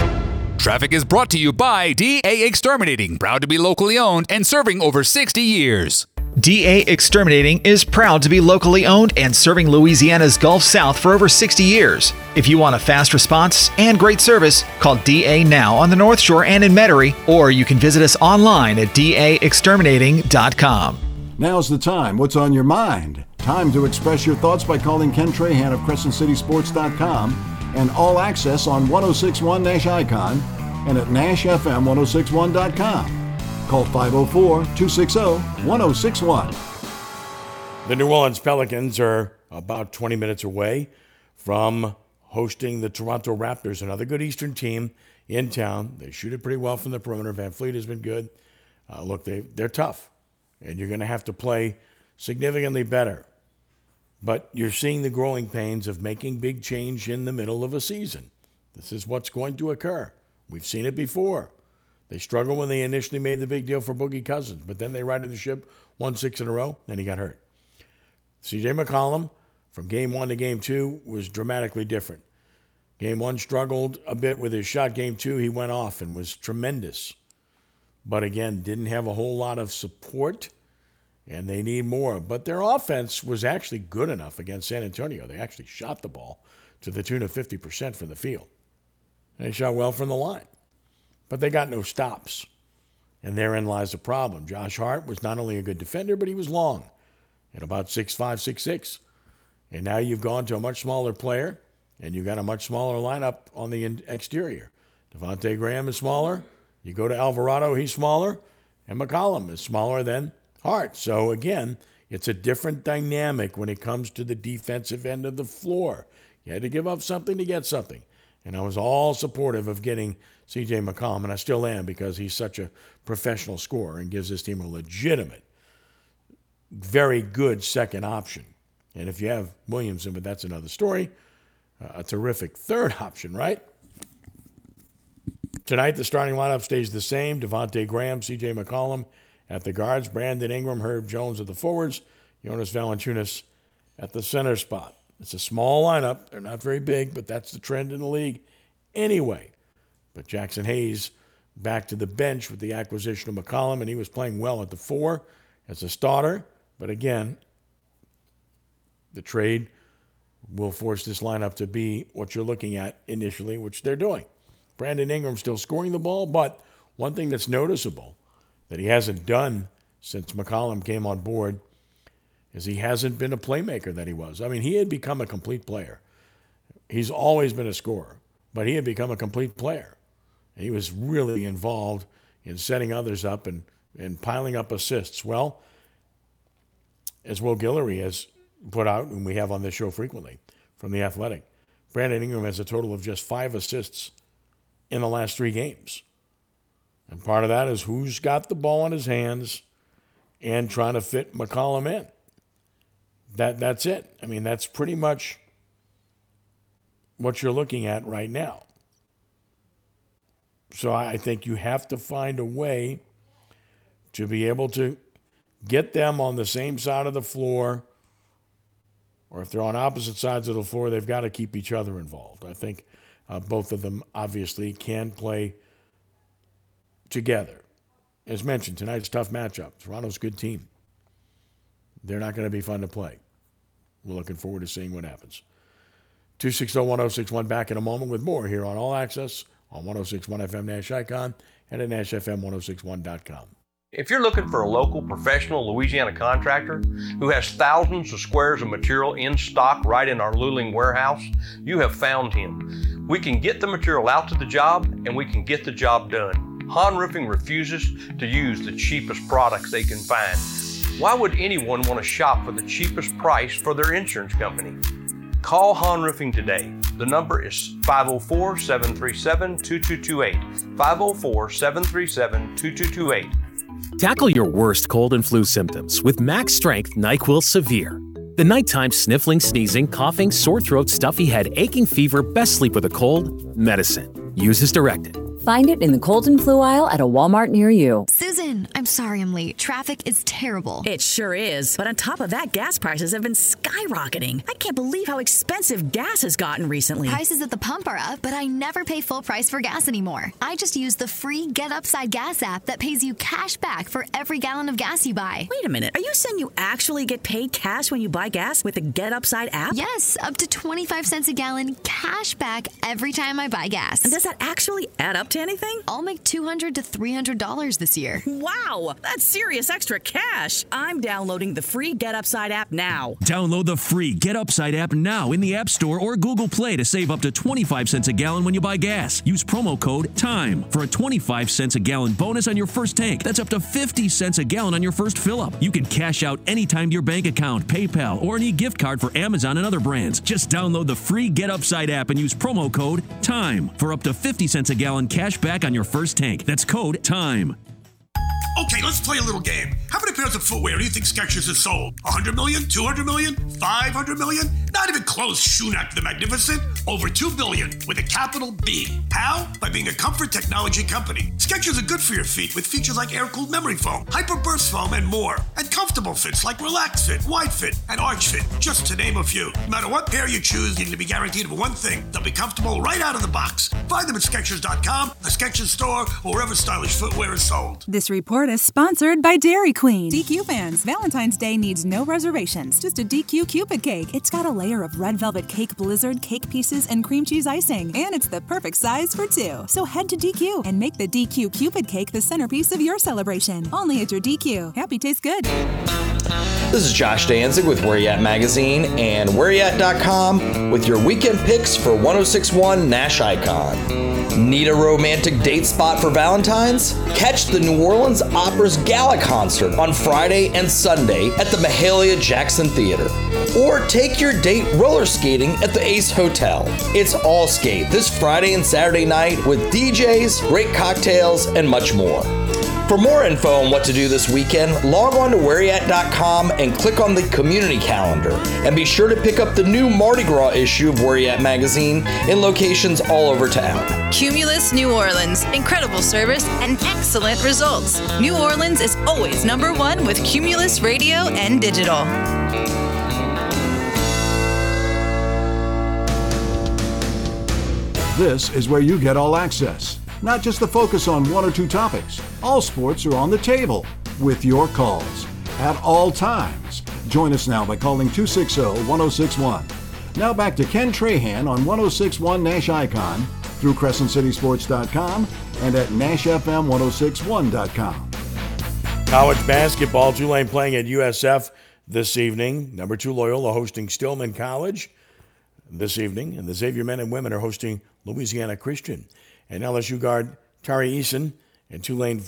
Traffic is brought to you by DA Exterminating, proud to be locally owned and serving over 60 years. DA Exterminating is proud to be locally owned and serving Louisiana's Gulf South for over 60 years. If you want a fast response and great service, call DA now on the North Shore and in Metairie, or you can visit us online at daexterminating.com. Now's the time. What's on your mind? Time to express your thoughts by calling Ken Trahan of CrescentCitySports.com and All Access on 1061 Nash Icon and at NashFM1061.com. Call 504 260 1061. The New Orleans Pelicans are about 20 minutes away from hosting the Toronto Raptors, another good Eastern team in town. They shoot it pretty well from the perimeter. VanVleet has been good. Uh, look, they, they're tough, and you're going to have to play significantly better. But you're seeing the growing pains of making big change in the middle of a season. This is what's going to occur. We've seen it before. They struggled when they initially made the big deal for Boogie Cousins, but then they righted the ship, won six in a row, then he got hurt. CJ McCollum, from game one to game two, was dramatically different. Game one struggled a bit with his shot. Game two, he went off and was tremendous. But again, didn't have a whole lot of support, and they need more. But their offense was actually good enough against San Antonio. They actually shot the ball to the tune of 50% from the field. They shot well from the line, but they got no stops. And therein lies the problem. Josh Hart was not only a good defender, but he was long at about 6'5, 6'6. And now you've gone to a much smaller player, and you've got a much smaller lineup on the exterior. Devontae Graham is smaller. You go to Alvarado, he's smaller. And McCollum is smaller than Hart. So again, it's a different dynamic when it comes to the defensive end of the floor. You had to give up something to get something. And I was all supportive of getting CJ McCollum, and I still am because he's such a professional scorer and gives this team a legitimate, very good second option. And if you have Williamson, but that's another story, uh, a terrific third option, right? Tonight, the starting lineup stays the same Devontae Graham, CJ McCollum at the guards, Brandon Ingram, Herb Jones at the forwards, Jonas Valanciunas at the center spot. It's a small lineup. They're not very big, but that's the trend in the league anyway. But Jaxson Hayes back to the bench with the acquisition of McCollum, and he was playing well at the four as a starter. But again, the trade will force this lineup to be what you're looking at initially, which they're doing. Brandon Ingram still scoring the ball, but one thing that's noticeable that he hasn't done since McCollum came on board is he hasn't been a playmaker that he was. I mean, he had become a complete player. He's always been a scorer, but he had become a complete player. He was really involved in setting others up and, and piling up assists. Well, as Will Guillory has put out, and we have on this show frequently, from the Athletic. Brandon Ingram has a total of just five assists in the last three games. And part of that is who's got the ball in his hands and trying to fit McCollum in. That, that's it. I mean, that's pretty much what you're looking at right now. So I think you have to find a way to be able to get them on the same side of the floor, or if they're on opposite sides of the floor, they've got to keep each other involved. I think uh, both of them obviously can play together. As mentioned, tonight's tough matchup. Toronto's a good team. They're not going to be fun to play. We're looking forward to seeing what happens. 260 1061 back in a moment with more here on All Access on 1061 FM Nash Icon and at NashFM1061.com. If you're looking for a local professional Louisiana contractor who has thousands of squares of material in stock right in our Luling warehouse, you have found him. We can get the material out to the job and we can get the job done. Han Roofing refuses to use the cheapest products they can find. Why would anyone want to shop for the cheapest price for their insurance company? Call Han Roofing today. The number is 504 737 2228. 504 737 2228. Tackle your worst cold and flu symptoms with Max Strength NyQuil Severe. The nighttime sniffling, sneezing, coughing, sore throat, stuffy head, aching fever, best sleep with a cold, medicine. Use as directed. Find it in the cold and flu aisle at a Walmart near you. Susan, I'm sorry I'm late. Traffic is terrible. It sure is. But on top of that, gas prices have been skyrocketing. I can't believe how expensive gas has gotten recently. Prices at the pump are up, but I never pay full price for gas anymore. I just use the free Get Upside Gas app that pays you cash back for every gallon of gas you buy. Wait a minute. Are you saying you actually get paid cash when you buy gas with the Get Upside app? Yes, up to 25 cents a gallon cash back every time I buy gas. And does that actually add up to anything? I'll make $200 to $300 this year. Wow, that's serious extra cash. I'm downloading the free Get Upside app now. Download the free Get Upside app now in the App Store or Google Play to save up to 25 cents a gallon when you buy gas. Use promo code TIME for a 25 cents a gallon bonus on your first tank. That's up to 50 cents a gallon on your first fill up. You can cash out anytime to your bank account, PayPal, or any gift card for Amazon and other brands. Just download the free Get Upside app and use promo code TIME for up to 50 cents a gallon cash back on your first tank. That's code TIME. Okay, let's play a little game. How many pairs of footwear do you think Skechers has sold? 100 million? 200 million? 500 million? Not even close, Shunak the Magnificent. Over 2 billion with a capital B. How? By being a comfort technology company. Skechers are good for your feet with features like air-cooled memory foam, hyper-burst foam, and more. And comfortable fits like Relax Fit, Wide Fit, and Arch Fit, just to name a few. No matter what pair you choose, you need to be guaranteed of one thing. They'll be comfortable right out of the box. Find them at Skechers.com, the Skechers store, or wherever stylish footwear is sold. This report is sponsored by Dairy Queen. DQ fans, Valentine's Day needs no reservations. Just a DQ Cupid cake. It's got a layer of red velvet cake blizzard, cake pieces, and cream cheese icing. And it's the perfect size for two. So head to DQ and make the DQ Cupid cake the centerpiece of your celebration. Only at your DQ. Happy tastes good. This is Josh Danzig with Where You At Magazine and WhereYouAt.com with your weekend picks for 1061 Nash Icon. Need a romantic date spot for Valentine's? Catch the New Orleans Opera's Gala concert on Friday and Sunday at the Mahalia Jackson Theater. Or take your date roller skating at the Ace Hotel. It's all skate this Friday and Saturday night with DJs, great cocktails, and much more. For more info on what to do this weekend, log on to whereyat.com and click on the community calendar. And be sure to pick up the new Mardi Gras issue of Where You At magazine in locations all over town. Cumulus New Orleans. Incredible service and excellent results. New Orleans is always number one with Cumulus Radio and Digital. This is where you get all access, not just the focus on one or two topics. All sports are on the table with your calls at all times. Join us now by calling 260 1061. Now back to Ken Trahan on 1061 Nash Icon through CrescentCitySports.com and at NashFM1061.com. College basketball, Tulane playing at USF this evening. Number two, Loyola hosting Stillman College this evening. And the Xavier men and women are hosting Louisiana Christian. And LSU guard Tari Eason and Tulane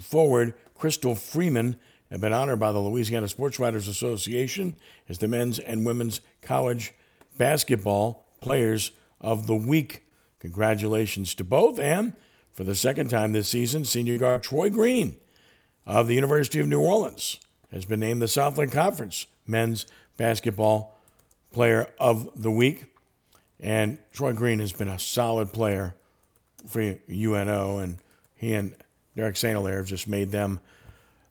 forward Krystal Freeman have been honored by the Louisiana Sports Writers Association as the men's and women's college basketball players of the week. Congratulations to both. And for the second time this season, senior guard Troy Green of the University of New Orleans has been named the Southland Conference men's basketball player of the week. And Troy Green has been a solid player for UNO, and he and Derek St. Have just made them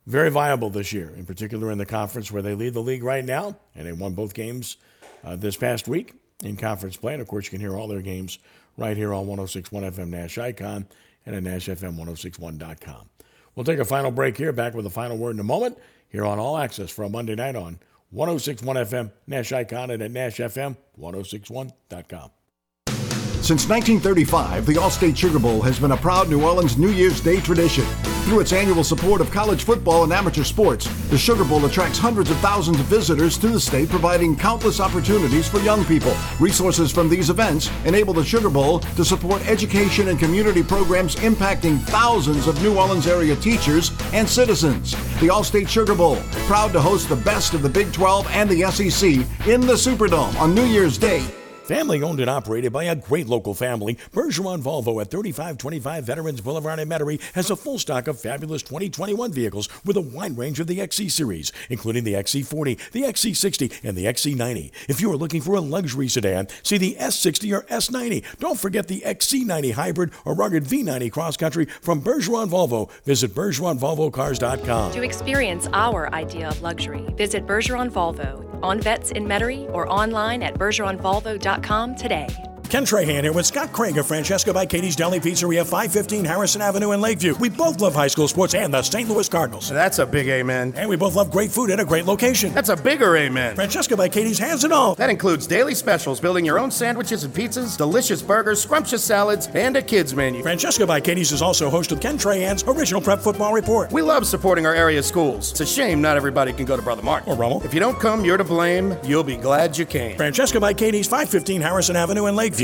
very viable this year, in particular in the conference where they lead the league right now, and they won both games uh, this past week in conference play. And of course, you can hear all their games right here on 1061 FM Nash Icon and at NashFM1061.com. We'll take a final break here, back with a final word in a moment here on All Access for a Monday night on 1061 FM Nash Icon and at NashFM1061.com. Since 1935, the Allstate Sugar Bowl has been a proud New Orleans New Year's Day tradition. Through its annual support of college football and amateur sports, the Sugar Bowl attracts hundreds of thousands of visitors to the state, providing countless opportunities for young people. Resources from these events enable the Sugar Bowl to support education and community programs impacting thousands of New Orleans area teachers and citizens. The Allstate Sugar Bowl, proud to host the best of the Big 12 and the SEC in the Superdome on New Year's Day. Family owned and operated by a great local family, Bergeron Volvo at 3525 Veterans Boulevard in Metairie has a full stock of fabulous 2021 vehicles with a wide range of the XC series, including the XC40, the XC60, and the XC90. If you are looking for a luxury sedan, see the S60 or S90. Don't forget the XC90 hybrid or rugged V90 cross country from Bergeron Volvo. Visit BergeronVolvoCars.com. To experience our idea of luxury, visit Bergeron Volvo on Vets in Metairie or online at bergeronvolvo.com today. Ken Trahan here with Scott Craig of Francesca by Katie's Deli Pizzeria, 515 Harrison Avenue in Lakeview. We both love high school sports and the St. Louis Cardinals. That's a big amen. And we both love great food at a great location. That's a bigger amen. Francesca by Katie's has it all. That includes daily specials, building your own sandwiches and pizzas, delicious burgers, scrumptious salads, and a kids menu. Francesca by Katie's is also host of Ken Trahan's Original Prep Football Report. We love supporting our area schools. It's a shame not everybody can go to Brother Mark. Or Rummel. If you don't come, you're to blame. You'll be glad you came. Francesca by Katie's, 515 Harrison Avenue in Lakeview.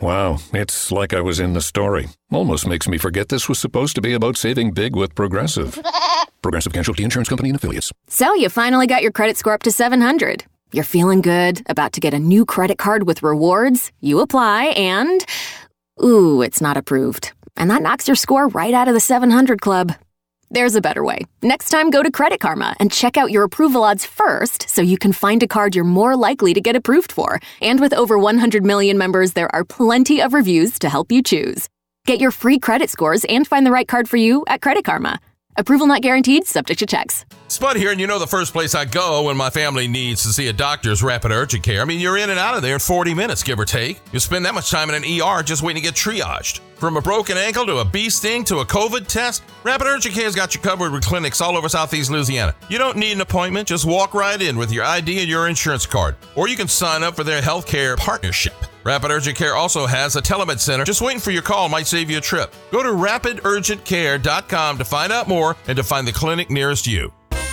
Wow, it's like I was in the story. Almost makes me forget this was supposed to be about saving big with Progressive. Progressive Casualty Insurance Company and Affiliates. So you finally got your credit score up to 700. You're feeling good, about to get a new credit card with rewards. You apply and. Ooh, it's not approved. And that knocks your score right out of the 700 club. There's a better way. Next time, go to Credit Karma and check out your approval odds first so you can find a card you're more likely to get approved for. And with over 100 million members, there are plenty of reviews to help you choose. Get your free credit scores and find the right card for you at Credit Karma. Approval not guaranteed, subject to checks. Spud here, and you know the first place I go when my family needs to see a doctor is Rapid Urgent Care. I mean, you're in and out of there in 40 minutes, give or take. You spend that much time in an ER just waiting to get triaged. From a broken ankle to a bee sting to a COVID test, Rapid Urgent Care's got you covered with clinics all over Southeast Louisiana. You don't need an appointment, just walk right in with your ID and your insurance card. Or you can sign up for their healthcare partnership. Rapid Urgent Care also has a telemed center. Just waiting for your call might save you a trip. Go to rapidurgentcare.com to find out more and to find the clinic nearest you.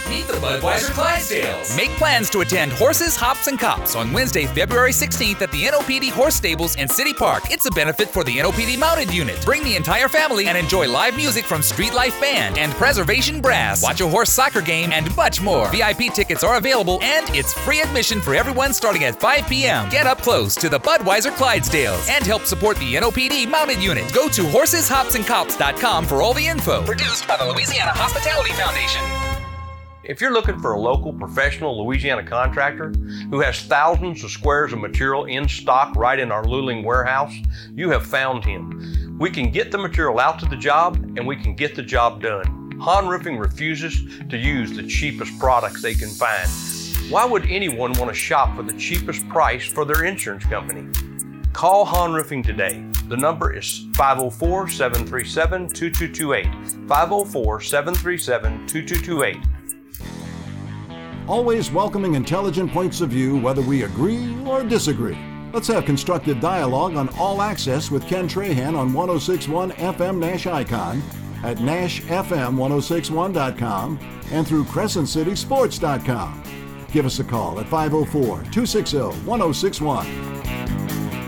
Meet the Budweiser Clydesdales. Make plans to attend Horses, Hops, and Cops on Wednesday, February 16th at the NOPD Horse Stables in City Park. It's a benefit for the NOPD Mounted Unit. Bring the entire family and enjoy live music from Street Life Band and Preservation Brass. Watch a horse soccer game and much more. VIP tickets are available and it's free admission for everyone starting at 5 p.m. Get up close to the Budweiser Clydesdales and help support the NOPD Mounted Unit. Go to horseshopsandcops.com for all the info. Produced by the Louisiana Hospitality Foundation. If you're looking for a local professional Louisiana contractor who has thousands of squares of material in stock right in our Luling warehouse, you have found him. We can get the material out to the job and we can get the job done. Han Roofing refuses to use the cheapest products they can find. Why would anyone want to shop for the cheapest price for their insurance company? Call Han Roofing today. The number is 504 737 2228. 504 737 2228. Always welcoming intelligent points of view, whether we agree or disagree. Let's have constructive dialogue on All Access with Ken Trahan on 1061 FM Nash Icon, at NashFM1061.com and through CrescentCitySports.com. Give us a call at 504 260 1061.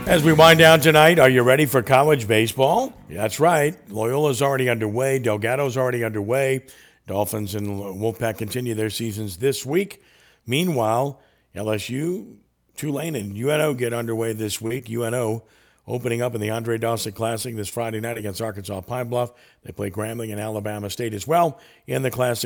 As we wind down tonight, are you ready for college baseball? That's right. Loyola's already underway. Delgado's already underway. Dolphins and Wolfpack continue their seasons this week. Meanwhile, LSU, Tulane, and UNO get underway this week. UNO opening up in the Andre Dawson Classic this Friday night against Arkansas Pine Bluff. They play Grambling and Alabama State as well in the Classic.